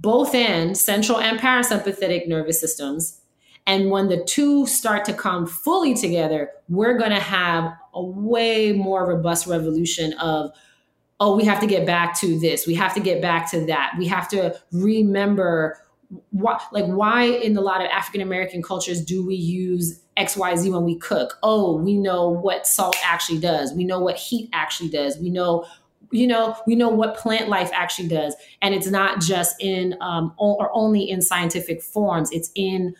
both in central and parasympathetic nervous systems. And when the two start to come fully together, we're going to have a way more robust revolution of, oh, we have to get back to this. We have to get back to that. We have to remember why, like why in a lot of African American cultures do we use XYZ when we cook? Oh, we know what salt actually does. We know what heat actually does. We know you know we know what plant life actually does and it's not just in um, or only in scientific forms it's in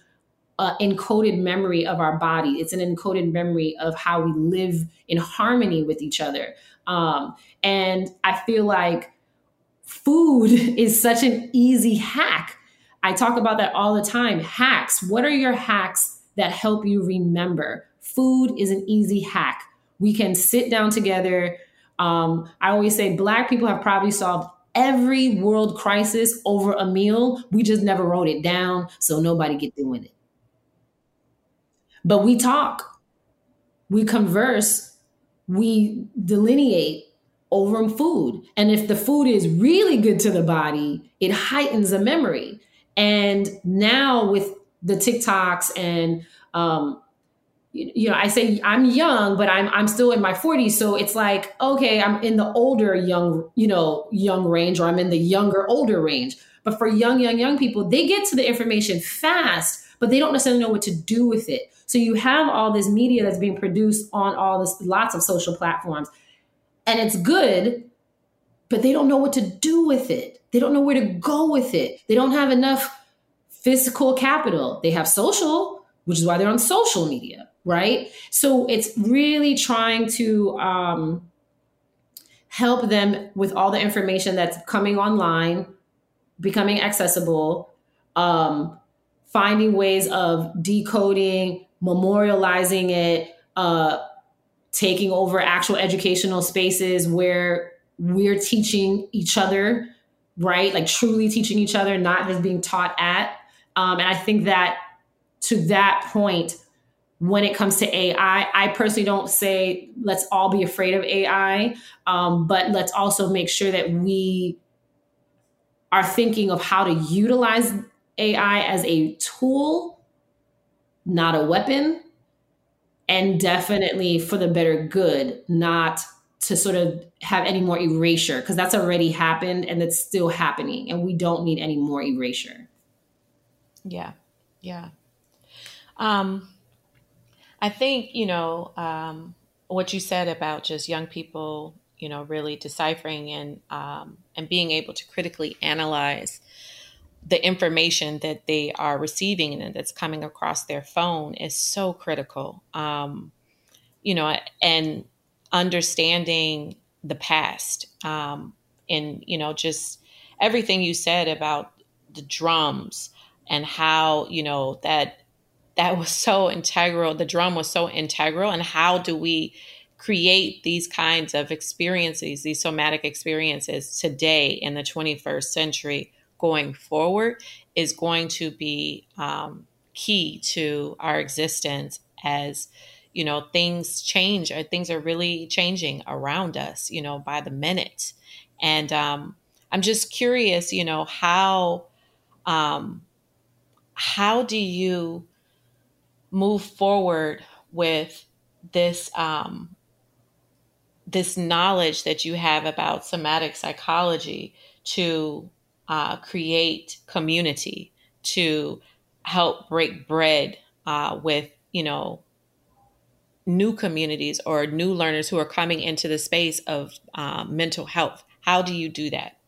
uh, encoded memory of our body. It's an encoded memory of how we live in harmony with each other. Um, and I feel like food is such an easy hack. I talk about that all the time. Hacks. What are your hacks that help you remember? Food is an easy hack. We can sit down together. Um, I always say Black people have probably solved every world crisis over a meal. We just never wrote it down, so nobody get doing it. But we talk, we converse, we delineate over food. And if the food is really good to the body, it heightens the memory. And now with the TikToks and um, you know, I say I'm young, but I'm I'm still in my 40s. So it's like, okay, I'm in the older young, you know, young range, or I'm in the younger older range. But for young, young, young people, they get to the information fast, but they don't necessarily know what to do with it. So you have all this media that's being produced on all this lots of social platforms. And it's good, but they don't know what to do with it. They don't know where to go with it. They don't have enough physical capital. They have social, which is why they're on social media right? So it's really trying to um, help them with all the information that's coming online, becoming accessible, um, finding ways of decoding, memorializing it, uh, taking over actual educational spaces where we're teaching each other, right? Like truly teaching each other, not just being taught at. Um, and I think that to that point, when it comes to AI. I personally don't say let's all be afraid of AI, um, but let's also make sure that we are thinking of how to utilize AI as a tool, not a weapon, and definitely for the better good, not to sort of have any more erasure, because that's already happened and it's still happening, and we don't need any more erasure. Yeah, yeah. Um, I think, you know, um, what you said about just young people, you know, really deciphering and um, and being able to critically analyze the information that they are receiving and that's coming across their phone is so critical. Um, you know, and understanding the past um, and you know just everything you said about the drums and how you know that that was so integral. The drum was so integral. And how do we create these kinds of experiences, these somatic experiences today in the 21st century going forward is going to be um, key to our existence as you know things change or things are really changing around us you know by the minute. And um, i'm just curious you know how um, how do you move forward with this um, this knowledge that you have about somatic psychology to uh, create community to help break bread uh, with you know new communities or new learners who are coming into the space of um, mental health how do you do that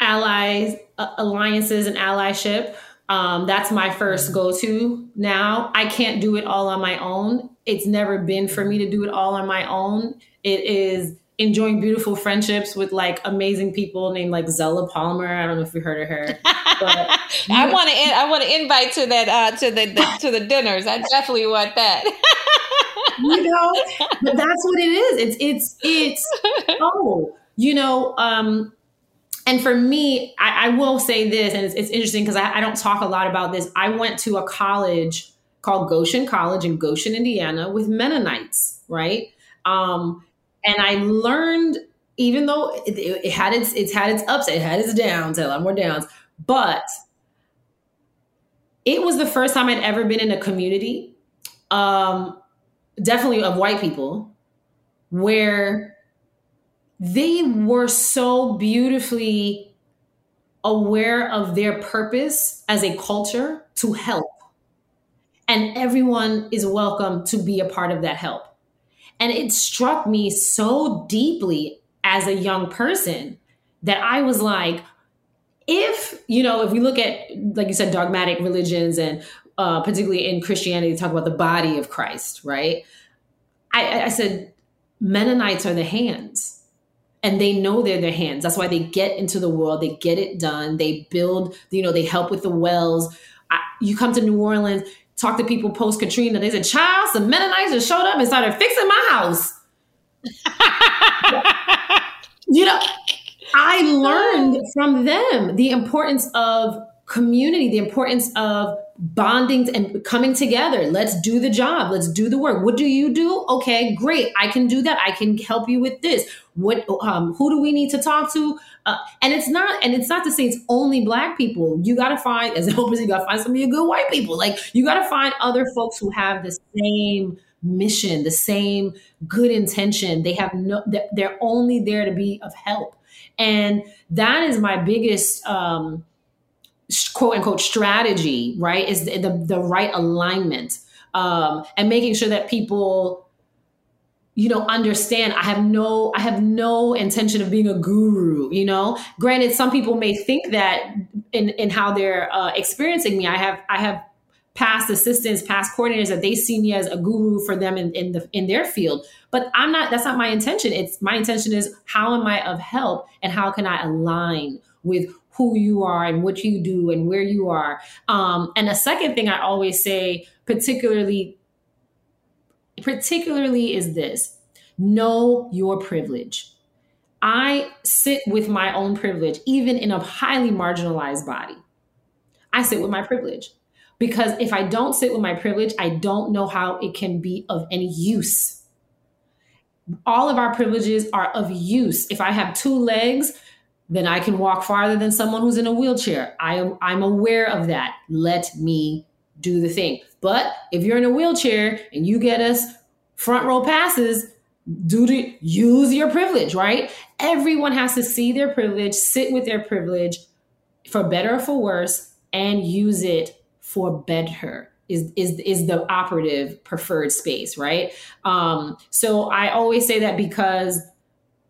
allies uh, alliances and allyship um, that's my first mm-hmm. go to now. I can't do it all on my own. It's never been for me to do it all on my own. It is enjoying beautiful friendships with like amazing people named like Zella Palmer. I don't know if you heard of her. But I want to I want to invite to that uh, to the, the to the dinners. I definitely want that. you know, but that's what it is. It's it's it's oh, you know, um, and for me, I, I will say this, and it's, it's interesting because I, I don't talk a lot about this. I went to a college called Goshen College in Goshen, Indiana, with Mennonites, right? Um, and I learned, even though it, it, had its it's had its ups, it had its downs, had a lot more downs, but it was the first time I'd ever been in a community, um, definitely of white people, where they were so beautifully aware of their purpose as a culture to help. And everyone is welcome to be a part of that help. And it struck me so deeply as a young person that I was like, if you know if we look at like you said dogmatic religions and uh, particularly in christianity talk about the body of christ right? I, I said mennonites are the hands and they know they're their hands. That's why they get into the world they get it done they build you know they help with the wells. I, you come to new orleans talk to people post katrina they said child some mennonites just showed up and started fixing my house you know I learned from them the importance of community, the importance of bonding and coming together. Let's do the job. Let's do the work. What do you do? Okay, great. I can do that. I can help you with this. What? Um, who do we need to talk to? Uh, and it's not. And it's not to say it's only black people. You got to find as helpers. You got to find some of your good white people. Like you got to find other folks who have the same mission, the same good intention. They have no. They're only there to be of help. And that is my biggest um, quote unquote strategy, right? Is the, the, the right alignment um, and making sure that people you know understand i have no i have no intention of being a guru you know granted some people may think that in in how they're uh, experiencing me i have i have past assistants, past coordinators that they see me as a guru for them in, in the in their field. But I'm not that's not my intention. It's my intention is how am I of help and how can I align with who you are and what you do and where you are. Um, and the second thing I always say, particularly, particularly is this know your privilege. I sit with my own privilege, even in a highly marginalized body. I sit with my privilege because if I don't sit with my privilege, I don't know how it can be of any use. All of our privileges are of use. If I have two legs, then I can walk farther than someone who's in a wheelchair. I am I'm aware of that. Let me do the thing. But if you're in a wheelchair and you get us front row passes, do to use your privilege, right? Everyone has to see their privilege, sit with their privilege for better or for worse, and use it for better is is is the operative preferred space, right? Um, so I always say that because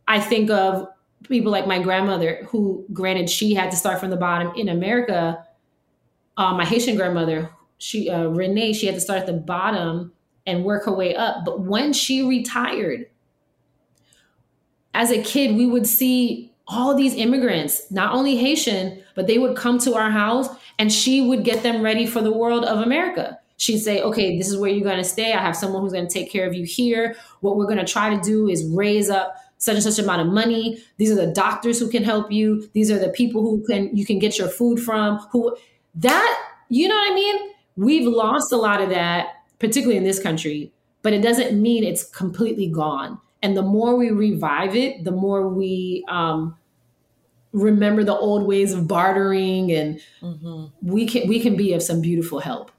I think of people like my grandmother, who granted she had to start from the bottom in America. Uh, my Haitian grandmother, she uh, Renee, she had to start at the bottom and work her way up. But when she retired, as a kid, we would see all these immigrants, not only Haitian, but they would come to our house and she would get them ready for the world of America. She'd say, okay, this is where you're going to stay. I have someone who's going to take care of you here. What we're going to try to do is raise up such and such amount of money. These are the doctors who can help you. These are the people who can you can get your food from. Who that you know what I mean? We've lost a lot of that, particularly in this country, but it doesn't mean it's completely gone. And the more we revive it, the more we um, remember the old ways of bartering, and mm-hmm. we can we can be of some beautiful help.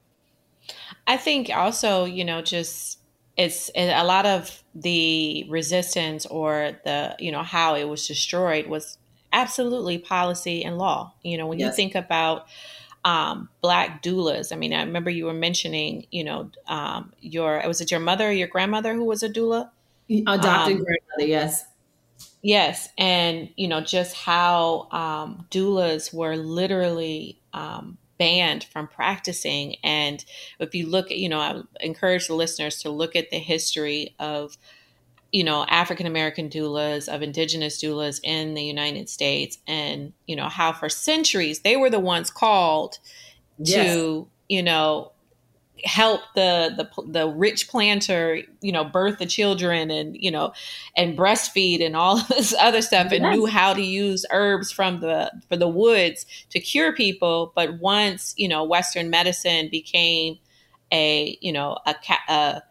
I think also, you know, just it's a lot of the resistance or the you know how it was destroyed was absolutely policy and law. You know, when yes. you think about um, black doulas. I mean, I remember you were mentioning, you know, um, your was it your mother or your grandmother who was a doula? Adopted um, grandmother, yes. Yes, and you know just how um, doulas were literally um, banned from practicing. And if you look at, you know, I encourage the listeners to look at the history of, you know, African American doulas, of indigenous doulas in the United States, and you know how for centuries they were the ones called yes. to, you know, help the the the rich planter you know birth the children and you know and breastfeed and all this other stuff yes. and knew how to use herbs from the for the woods to cure people but once you know western medicine became a you know a a,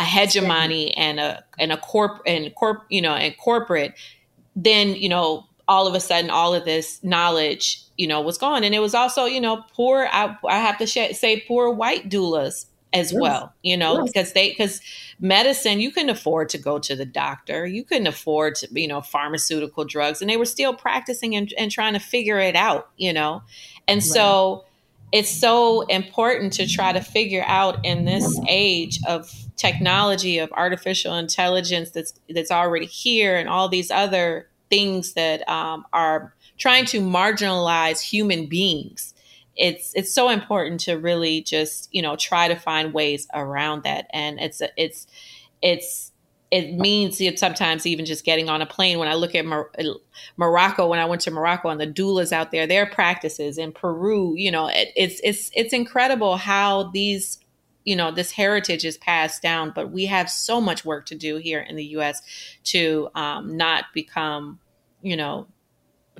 a hegemony and a and a corp and corp you know and corporate then you know all of a sudden all of this knowledge you know was gone and it was also you know poor i, I have to sh- say poor white doulas as yes. well you know yes. because they because medicine you couldn't afford to go to the doctor you couldn't afford to you know pharmaceutical drugs and they were still practicing and, and trying to figure it out you know and right. so it's so important to try to figure out in this age of technology of artificial intelligence that's that's already here and all these other things that um, are trying to marginalize human beings it's it's so important to really just you know try to find ways around that. And it's it's it's it means sometimes even just getting on a plane. When I look at Mor- Morocco, when I went to Morocco and the doulas out there, their practices in Peru, you know, it, it's it's it's incredible how these, you know, this heritage is passed down. But we have so much work to do here in the U.S. to um, not become, you know,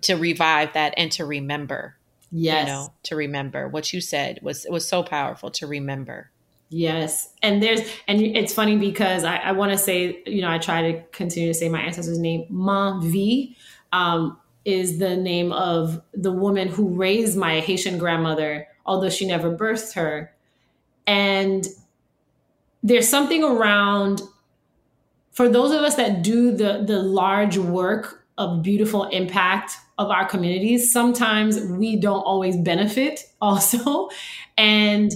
to revive that and to remember. Yes, you know, to remember what you said was it was so powerful to remember. Yes. And there's, and it's funny because I, I want to say, you know, I try to continue to say my ancestor's name, Ma V, um, is the name of the woman who raised my Haitian grandmother, although she never birthed her. And there's something around, for those of us that do the, the large work of beautiful impact of our communities, sometimes we don't always benefit also. And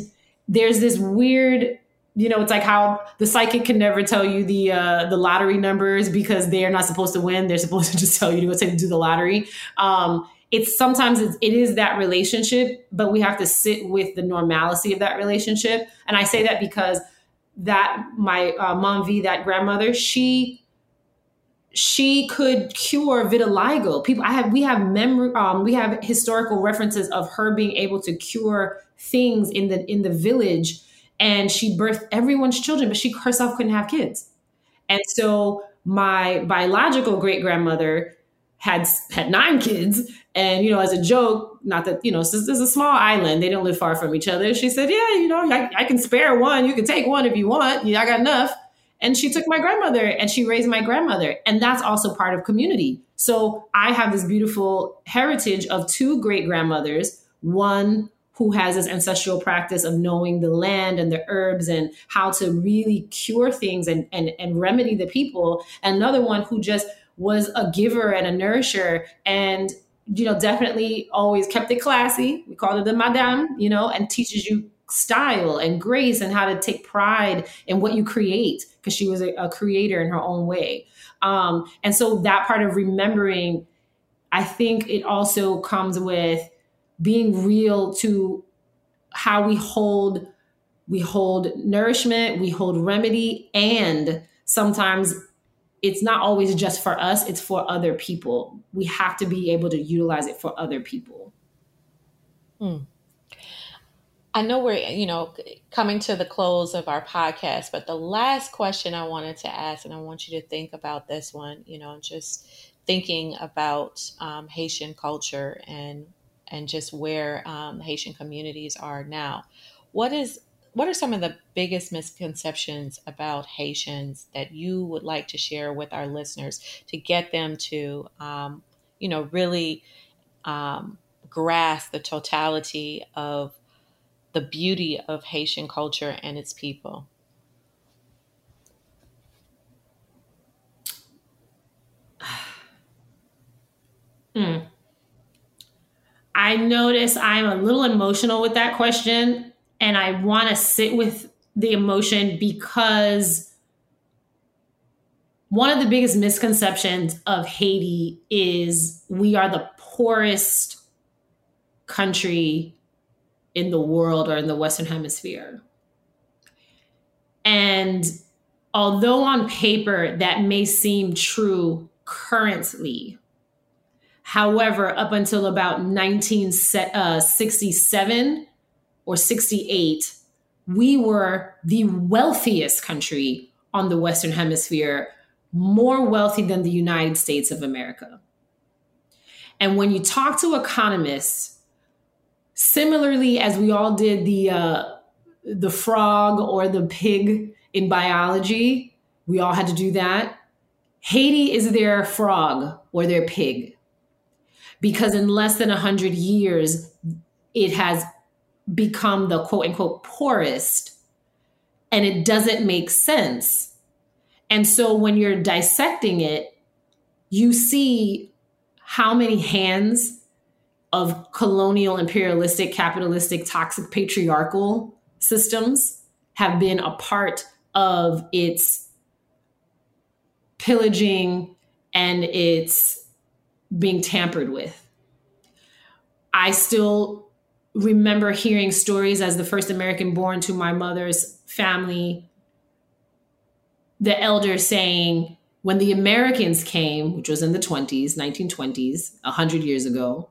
there's this weird you know, it's like how the psychic can never tell you the uh, the lottery numbers because they are not supposed to win. They're supposed to just tell you to go to do the lottery. Um, it's sometimes it's, it is that relationship, but we have to sit with the normalcy of that relationship. And I say that because that my uh, mom V, that grandmother, she she could cure vitiligo. People, I have we have memory, um, we have historical references of her being able to cure things in the in the village and she birthed everyone's children but she herself couldn't have kids and so my biological great grandmother had had nine kids and you know as a joke not that you know this is a small island they don't live far from each other she said yeah you know I, I can spare one you can take one if you want i got enough and she took my grandmother and she raised my grandmother. And that's also part of community. So i have this beautiful heritage of two great grandmothers. One who has this ancestral practice of knowing the land and the herbs and how to really cure things and, and, and remedy the people. and Another one who just was a giver and a nourisher and you know definitely always kept it classy. We called her the madame you know and teaches you style and grace and how to take pride in what you create because she was a, a, creator in her own way. Um, and so that part of remembering i think it also comes with being real to how we hold we hold nourishment we hold remedy and sometimes it's not always just for us it's for other people. We have to be able to utilize it for other people. Hmm. I know we're you know coming to the close of our podcast but the last question i wanted to ask and i want you to think about this one you know just thinking about um, haitian culture and and just where um, Haitian communities are now. What is what are some of the biggest misconceptions about Haitians that you would like to share with our listeners to get them to, um, you know, really um, grasp the totality of the beauty of Haitian culture and its people? Hmm. I notice I'm a little emotional with that question and I want to sit with the emotion because one of the biggest misconceptions of Haiti is we are the poorest country in the world or in the Western Hemisphere. And although on paper that may seem true currently, However, up until about 1967 uh, or 68, we were the wealthiest country on the Western Hemisphere, more wealthy than the United States of America. And when you talk to economists, similarly as we all did the uh, the frog or the pig in biology, we all had to do that. Haiti is their frog or their pig because in less than 100 years, it has become the quote unquote poorest and it doesn't make sense. And so when you're dissecting it, you see how many hands of colonial, imperialistic, capitalistic, toxic, patriarchal systems have been a part of its pillaging and its being tampered with. I still remember hearing stories as the first American born to my mother's family, the elders saying, when the Americans came, which was in the 20s, 1920s, 100 years ago,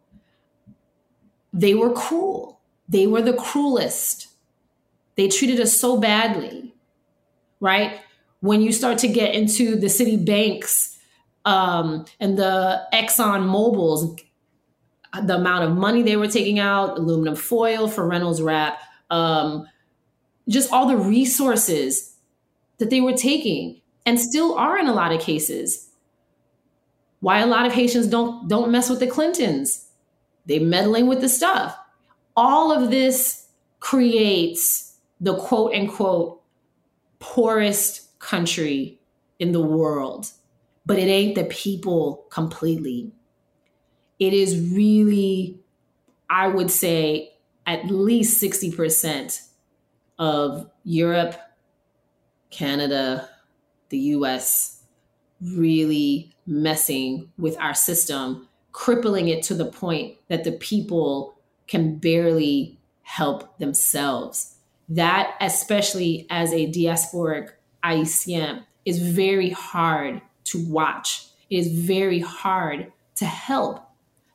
they were cruel. They were the cruelest. They treated us so badly, right? When you start to get into the Citibanks um, and the Exxon Mobil's, the amount of money they were taking out, aluminum foil for Reynolds Wrap, um, just all the resources that they were taking and still are in a lot of cases. Why a lot of Haitians don't don't mess with the Clintons. They meddling with the stuff. All of this creates the quote unquote poorest country in the world. But it ain't the people completely. It is really, I would say, at least 60% of Europe, Canada, the US really messing with our system, crippling it to the point that the people can barely help themselves. That, especially as a diasporic Haitian, is very hard to watch. It is very hard to help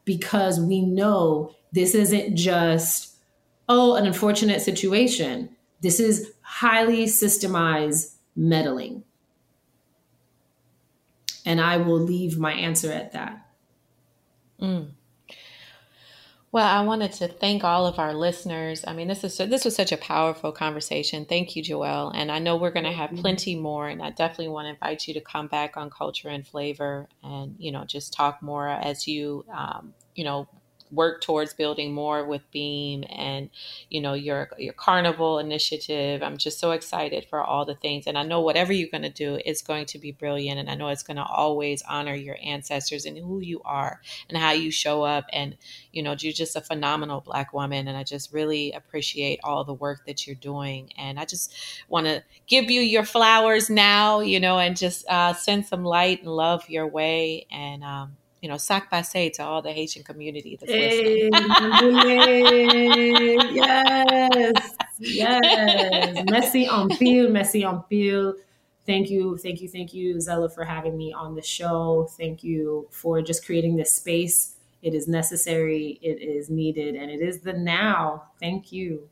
because we know this isn't just, oh, an unfortunate situation. This is highly systemized meddling. And I will leave my answer at that. Mm. Well, I wanted to thank all of our listeners. I mean, this is this was such a powerful conversation. Thank you, Joelle. And I know we're going to have plenty more. And I definitely want to invite you to come back on Culture and Flavor, and you know, just talk more as you, um, you know, work towards building more with BEAM and you know your your carnival initiative. I'm just so excited for all the things, and I know whatever you're going to do is going to be brilliant, and I know it's going to always honor your ancestors and who you are and how you show up, and you know you're just a phenomenal Black woman, and I just really appreciate all the work that you're doing, and I just want to give you your flowers now, you know, and just uh, send some light and love your way, and um, you know, sac passe to all the Haitian community that's hey, yes, yes. Merci en pile, merci en pile. Thank you, thank you, thank you, Zella, for having me on the show. Thank you for just creating this space. It is necessary, it is needed, and it is the now. Thank you.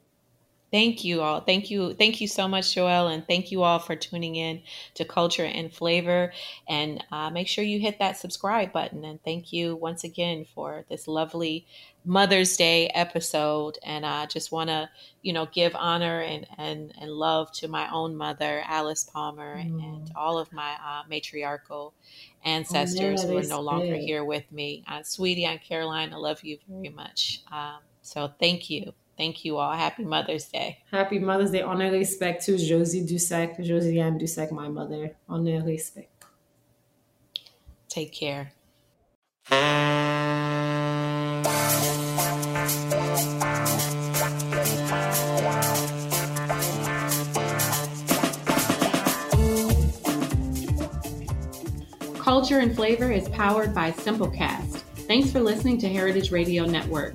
Thank you all. Thank you. Thank you so much, Joelle. And thank you all for tuning in to Culture and Flavor. And uh, make sure you hit that subscribe button. And thank you once again for this lovely Mother's Day episode. And I just want to, you know, give honor and, and, and love to my own mother, Alice Palmer, mm. and all of my uh, matriarchal ancestors oh, who are no longer here with me. Uh, sweetie, Aunt Caroline, I love you very much. Um, so thank you. Thank you all. Happy Mother's Day. Happy Mother's Day. On respect to Josie Dussek, Josiane Dussek, my mother. On respect. Take care. Culture and Flavor is powered by Simplecast. Thanks for listening to Heritage Radio Network